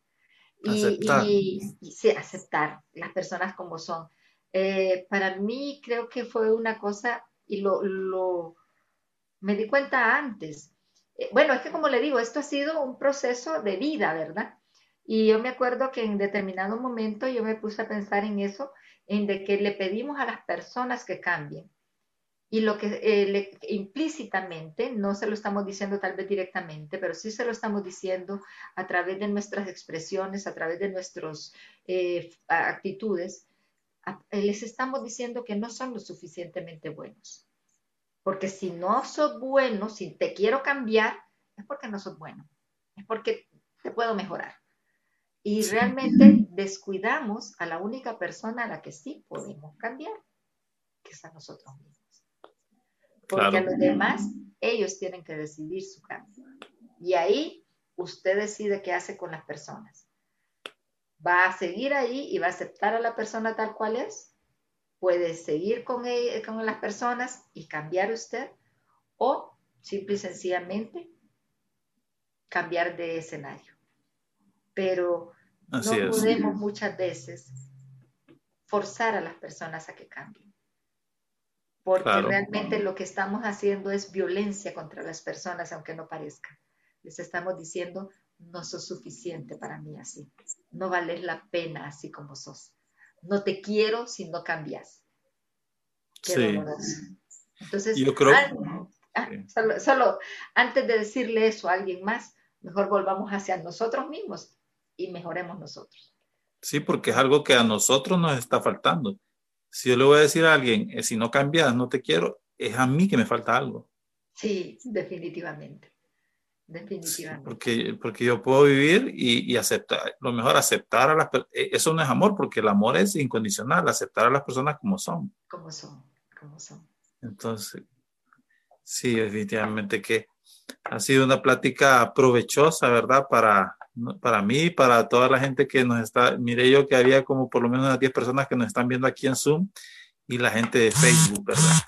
Aceptar. Y, sí, aceptar las personas como son. Eh, para mí creo que fue una cosa, y lo, me di cuenta antes. Eh, bueno, es que como le digo, esto ha sido un proceso de vida, ¿verdad? Y yo me acuerdo que en determinado momento yo me puse a pensar en eso, en de que le pedimos a las personas que cambien. Y lo que eh, implícitamente, no se lo estamos diciendo tal vez directamente, pero sí se lo estamos diciendo a través de nuestras expresiones, a través de nuestras eh, actitudes, les estamos diciendo que no son lo suficientemente buenos porque si no sos bueno, si te quiero cambiar, es porque no sos bueno. Es porque te puedo mejorar. Y realmente descuidamos a la única persona a la que sí podemos cambiar, que es a nosotros mismos. Porque a los demás, ellos tienen que decidir su cambio. Y ahí usted decide qué hace con las personas. ¿Va a seguir ahí y va a aceptar a la persona tal cual es? puede seguir con, con las personas y cambiar usted o simple y sencillamente cambiar de escenario. Pero no podemos muchas veces forzar a las personas a que cambien. Porque realmente lo que estamos haciendo es violencia contra las personas, aunque no parezca. Les estamos diciendo, no sos suficiente para mí así. No vales la pena así como sos no te quiero si no cambias. sí. Entonces, yo creo... Ah, solo, antes de decirle eso a alguien más, mejor volvamos hacia nosotros mismos y mejoremos nosotros. Sí, porque es algo que a nosotros nos está faltando. Si yo le voy a decir a alguien, eh, si no cambias, no te quiero, es a mí que me falta algo. Sí, definitivamente. Definitivamente. porque, porque yo puedo vivir y, y, aceptar, lo mejor aceptar a las personas, e, eso no es amor, porque el amor es incondicional, aceptar a las personas como son. Como son, como son. Entonces, sí, definitivamente que ha sido una plática provechosa, ¿verdad? Para, para mí para toda la gente que nos está, mire yo que había como por lo menos unas 10 personas que nos están viendo aquí en Zoom y la gente de Facebook, ¿verdad?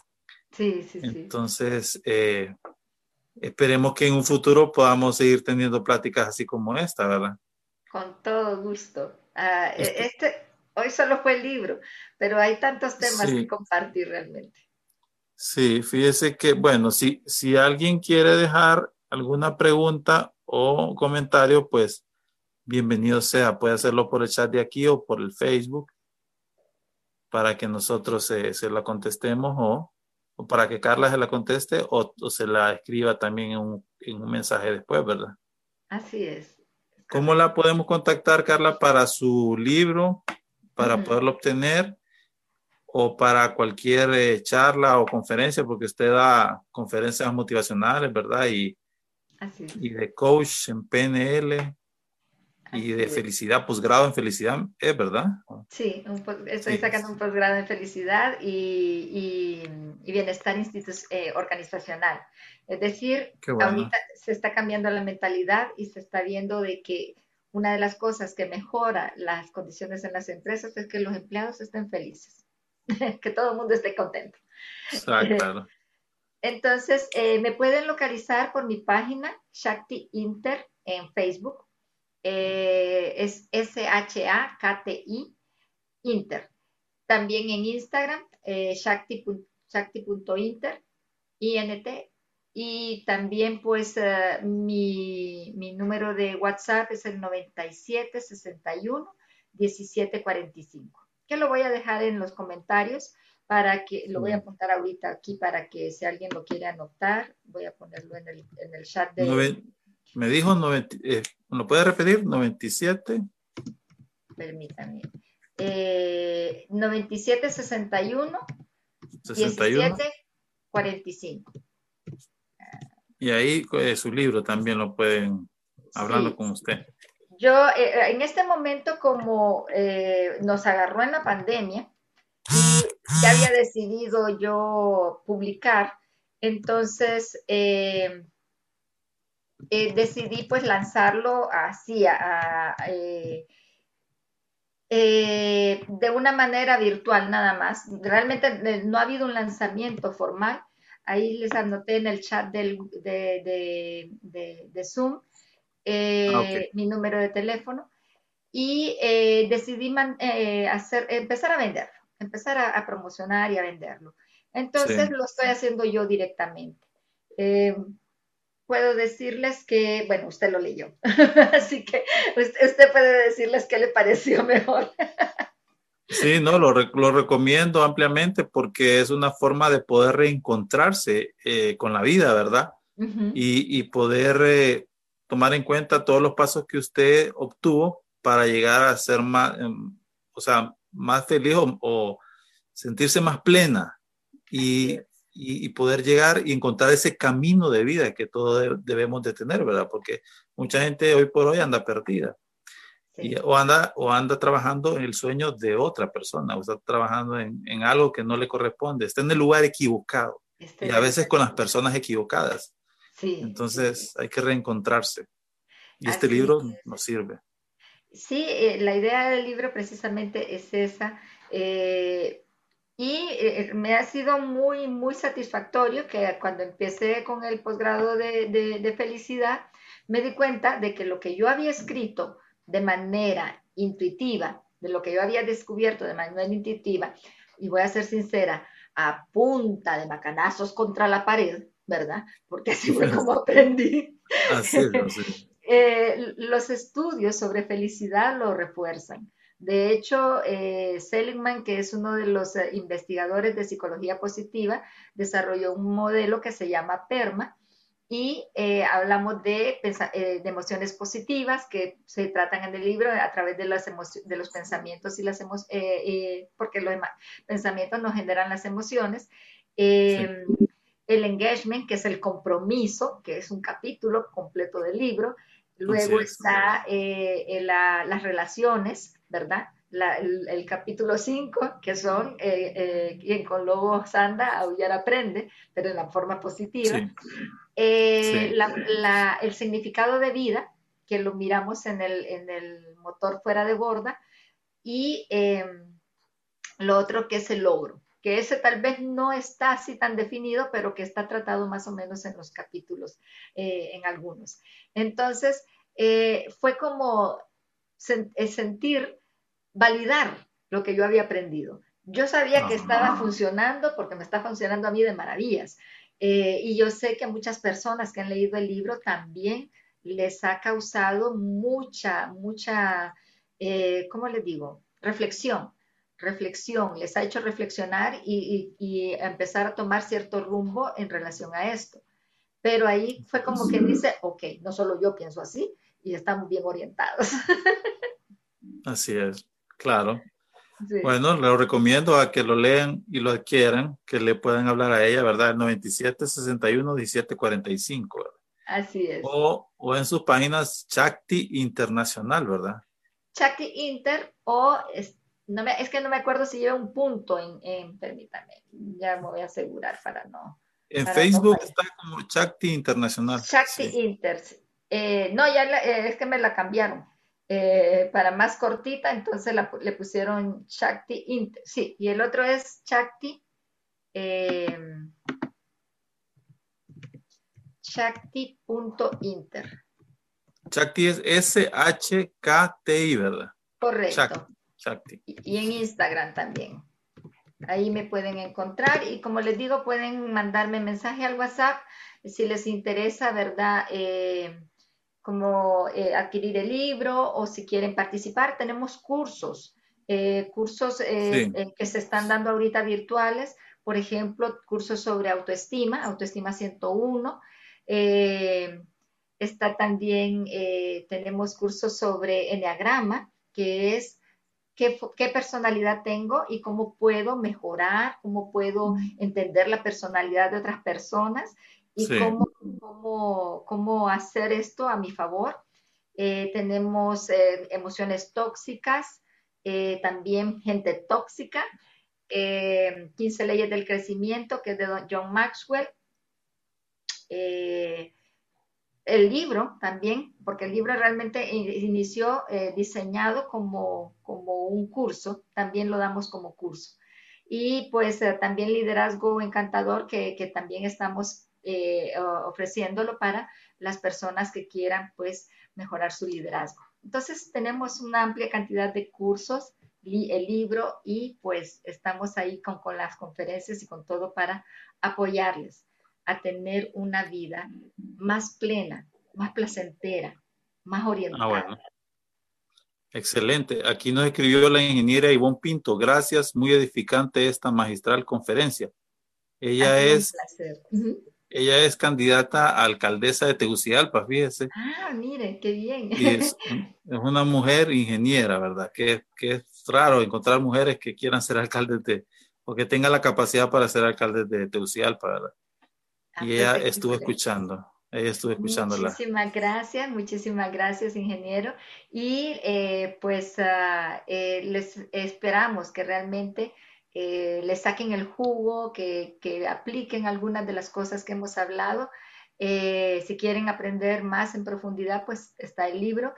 Sí, sí, sí. Entonces, eh, esperemos que en un futuro podamos seguir teniendo pláticas así como esta, ¿verdad? Con todo gusto. Ah, e, este, este, hoy solo fue el libro, pero hay tantos temas que compartir realmente. Sí, fíjese que, bueno, si, si alguien quiere dejar alguna pregunta o comentario, pues bienvenido sea. Puede hacerlo por el chat de aquí o por el Facebook para que nosotros se, se la contestemos o o para que Carla se la conteste o, se la escriba también en un, en un, mensaje después, ¿verdad? Así es. ¿Cómo la podemos contactar, Carla, para su libro, para poderlo obtener o para cualquier eh, charla o conferencia, porque usted da conferencias motivacionales, ¿verdad? Y, y de coach en PNL y de felicidad, posgrado en felicidad, ¿es verdad? Sí, estoy sacando un posgrado en felicidad y, y, bienestar eh, organizacional. Es decir, ahorita se está cambiando la mentalidad y se está viendo de que una de las cosas que mejora las condiciones en las empresas es que los empleados estén felices, que todo el mundo esté contento. claro. Entonces, eh, me pueden localizar por mi página Shakti Inter en Facebook eh, es S-H-A-K-T-I Inter. También en Instagram, eh, shakti.inter, I-N-T. Y también, pues, eh, mi, mi, número de WhatsApp es el 9761 1745, que lo voy a dejar en los comentarios para que, lo voy a apuntar ahorita aquí para que si alguien lo quiere anotar, voy a ponerlo en el, en el chat de... Me dijo, 90, eh, ¿lo puede repetir? 97. Permítame. Eh, 97, 61, 61. 17, 45. Y ahí eh, su libro también lo pueden hablarlo con usted. Yo, eh, en este momento, como eh, nos agarró en la pandemia, y ya había decidido yo publicar, entonces eh, eh, decidí pues lanzarlo así, eh, eh, de una manera virtual nada más. Realmente no ha habido un lanzamiento formal. Ahí les anoté en el chat del, de, de, Zoom ah, mi número de teléfono y decidí hacer, empezar a venderlo, empezar a, promocionar y a venderlo. Entonces lo estoy haciendo yo directamente puedo decirles que, bueno, usted lo leyó, así que usted, puede decirles qué le pareció mejor. Sí, no, lo, lo, recomiendo ampliamente porque es una forma de poder reencontrarse eh, con la vida, ¿verdad? y, y, poder eh, tomar en cuenta todos los pasos que usted obtuvo para llegar a ser más, em, o sea, más feliz o sentirse más plena. Y, y, poder llegar y encontrar ese camino de vida que todos debemos de tener, ¿verdad? Porque mucha gente hoy por hoy anda perdida. Y, o, anda, o anda trabajando en el sueño de otra persona, o está trabajando en, en algo que no le corresponde, está en el lugar equivocado y a veces con las personas equivocadas. Sí, Entonces hay que reencontrarse. Y este libro nos sirve. Sí, eh, la idea del libro precisamente es esa. Eh, y eh, me ha sido muy, muy satisfactorio que cuando empecé con el posgrado de, felicidad, me di cuenta de que lo que yo había escrito de manera intuitiva, de lo que yo había descubierto de manera intuitiva, y voy a ser sincera, a punta de macanazos contra la pared, ¿verdad? Porque así fue como aprendí. Así eh, los estudios sobre felicidad lo refuerzan. De hecho, eh, Seligman, que es uno de los eh, investigadores de psicología positiva, desarrolló un modelo que se llama PERMA y eh, hablamos de, emociones positivas que se tratan en el libro a través de, de los pensamientos y las emociones, porque los pensamientos nos generan las emociones. Em, el engagement, que es el compromiso, que es un capítulo completo del libro. Luego está las relaciones, ¿verdad? el, capítulo 5, que son eh, eh, quien con lobos anda, aullar aprende, pero en la forma positiva. Eh, el significado de vida, que lo miramos en el, en el motor fuera de borda, y em, lo otro que es el logro, que ese tal vez no está así tan definido, pero que está tratado más o menos en los capítulos, en algunos. Entonces, fue como sentir validar lo que yo había aprendido. Yo sabía que estaba funcionando porque me está funcionando a mí de maravillas. Eh, y yo sé que a muchas personas que han leído el libro también les ha causado mucha, mucha, eh, ¿cómo les digo? Reflexión. reflexión, les ha hecho reflexionar y, y, empezar a tomar cierto rumbo en relación a esto. Pero ahí fue como que dice, ok, no solo yo pienso así y estamos bien orientados. Así es, claro. Bueno, le recomiendo a que lo lean y lo adquieran, que le puedan hablar a ella, ¿verdad? El 97 61 17 45. Así es. O, o, en sus páginas Chakti Internacional, ¿verdad? Chakti Inter o es, no me, es que no me acuerdo si lleva un punto en, en permítame, ya me voy a asegurar para no. En Facebook está como Chakti Internacional. Chakti Inter. Eh, no, ya eh, es que me la cambiaron. Eh, para más cortita, entonces le pusieron Chakti Inter. Sí, y el otro es Chakti. Eh, Chakti.inter. Chakti es S-H-K-T-I, ¿verdad? Correcto. Chakti. Y, en Instagram también. Ahí me pueden encontrar y como les digo, pueden mandarme mensaje al WhatsApp si les interesa, ¿verdad? Eh, como eh, adquirir el libro o si quieren participar. Tenemos cursos, eh, cursos eh, que se están dando ahorita virtuales, por ejemplo, cursos sobre autoestima, autoestima 101. está también, tenemos cursos sobre enneagrama, que es Qué, qué, personalidad tengo y cómo puedo mejorar, cómo puedo entender la personalidad de otras personas y cómo, cómo, hacer esto a mi favor. Eh, tenemos eh, emociones tóxicas, eh, también gente tóxica, 15 leyes del crecimiento, que es de John Maxwell. el libro también, porque el libro realmente inició diseñado como, como un curso, también lo damos como curso. Y pues también liderazgo encantador, que, que también estamos eh, ofreciéndolo para las personas que quieran pues mejorar su liderazgo. Entonces tenemos una amplia cantidad de cursos, el libro y pues estamos ahí con, con las conferencias y con todo para apoyarles a tener una vida más plena, más placentera, más orientada. Ah, bueno. Excelente. Aquí nos escribió la ingeniera Ivonne Pinto. Gracias, muy edificante esta magistral conferencia. Ella es ella es candidata a alcaldesa de Tegucigalpa, fíjese. Ah, mire, qué bien. es, una mujer ingeniera, ¿verdad? Que, que, es raro encontrar mujeres que quieran ser alcaldes de, o que tengan la capacidad para ser alcaldes de Tegucigalpa, ¿verdad? Ah, y ella estuvo escuchando. Ella estuvo escuchándola. Muchísimas gracias, muchísimas gracias, ingeniero. Y eh, pues ah, eh, les esperamos que realmente eh, le saquen el jugo, que, apliquen algunas de las cosas que hemos hablado. Eh, si quieren aprender más en profundidad, pues está el libro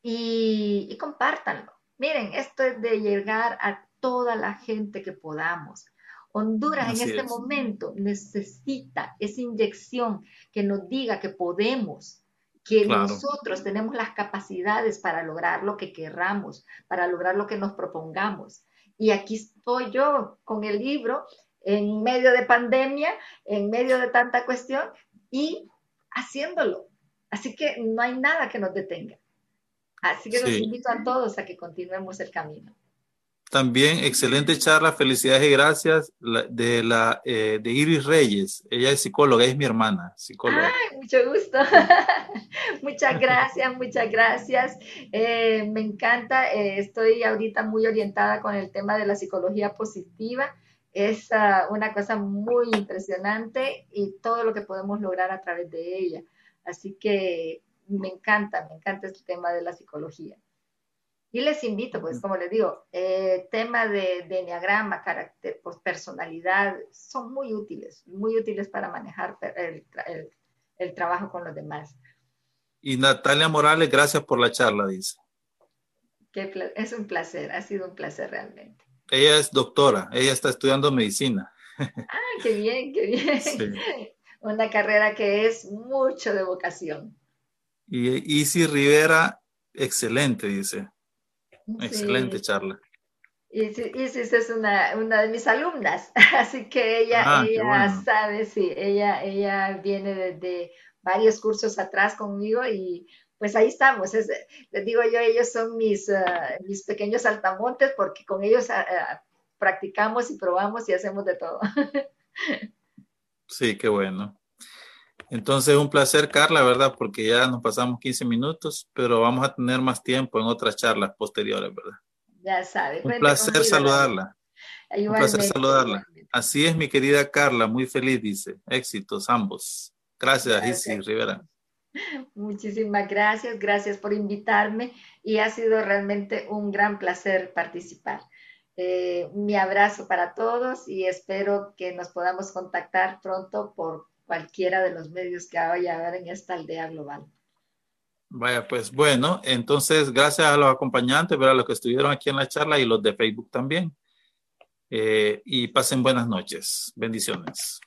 y, y compártanlo. Miren, esto es de llegar a toda la gente que podamos. Honduras en este momento necesita esa inyección que nos diga que podemos, que nosotros tenemos las capacidades para lograr lo que querramos, para lograr lo que nos propongamos. Y aquí estoy yo con el libro en medio de pandemia, en medio de tanta cuestión y haciéndolo. Así que no hay nada que nos detenga. Así que los invito a todos a que continuemos el camino. También excelente charla, felicidades y gracias de la eh, de Iris Reyes. Ella es psicóloga, es mi hermana, psicóloga. Ay, mucho gusto. muchas gracias, muchas gracias. Eh, me encanta, eh, estoy ahorita muy orientada con el tema de la psicología positiva. Es ah, una cosa muy impresionante y todo lo que podemos lograr a través de ella. Así que me encanta, me encanta este tema de la psicología. Y les invito, pues como les digo, eh, tema de, de enneagrama, carácter, pues, personalidad, son muy útiles, muy útiles para manejar el, el, trabajo con los demás. Y Natalia Morales, gracias por la charla, dice. es un placer, ha sido un placer realmente. Ella es doctora, ella está estudiando medicina. Ah, qué bien, qué bien. Una carrera que es mucho de vocación. Y Isi Rivera, excelente, dice. Excelente charla. Isis es una, una, de mis alumnas, así que ella, ah, ella sabe, sí, ella, ella viene desde varios cursos atrás conmigo y pues ahí estamos. les digo yo, ellos son mis, ah, mis pequeños saltamontes porque con ellos ah, ah, practicamos y probamos y hacemos de todo. Sí, qué bueno. Entonces, un placer, Carla, ¿verdad? Porque ya nos pasamos 15 minutos, pero vamos a tener más tiempo en otras charlas posteriores, ¿verdad? Ya sabes. Un placer saludarla. Un placer saludarla. Así es, mi querida Carla, muy feliz, dice. Éxitos ambos. Gracias, Isi Rivera. Muchísimas gracias, gracias por invitarme y ha sido realmente un gran placer participar. Eh, mi abrazo para todos y espero que nos podamos contactar pronto por cualquiera de los medios que haya ahora en esta aldea global. Vaya, pues bueno, entonces gracias a los acompañantes, a los que estuvieron aquí en la charla y los de Facebook también. Eh, y pasen buenas noches. Bendiciones.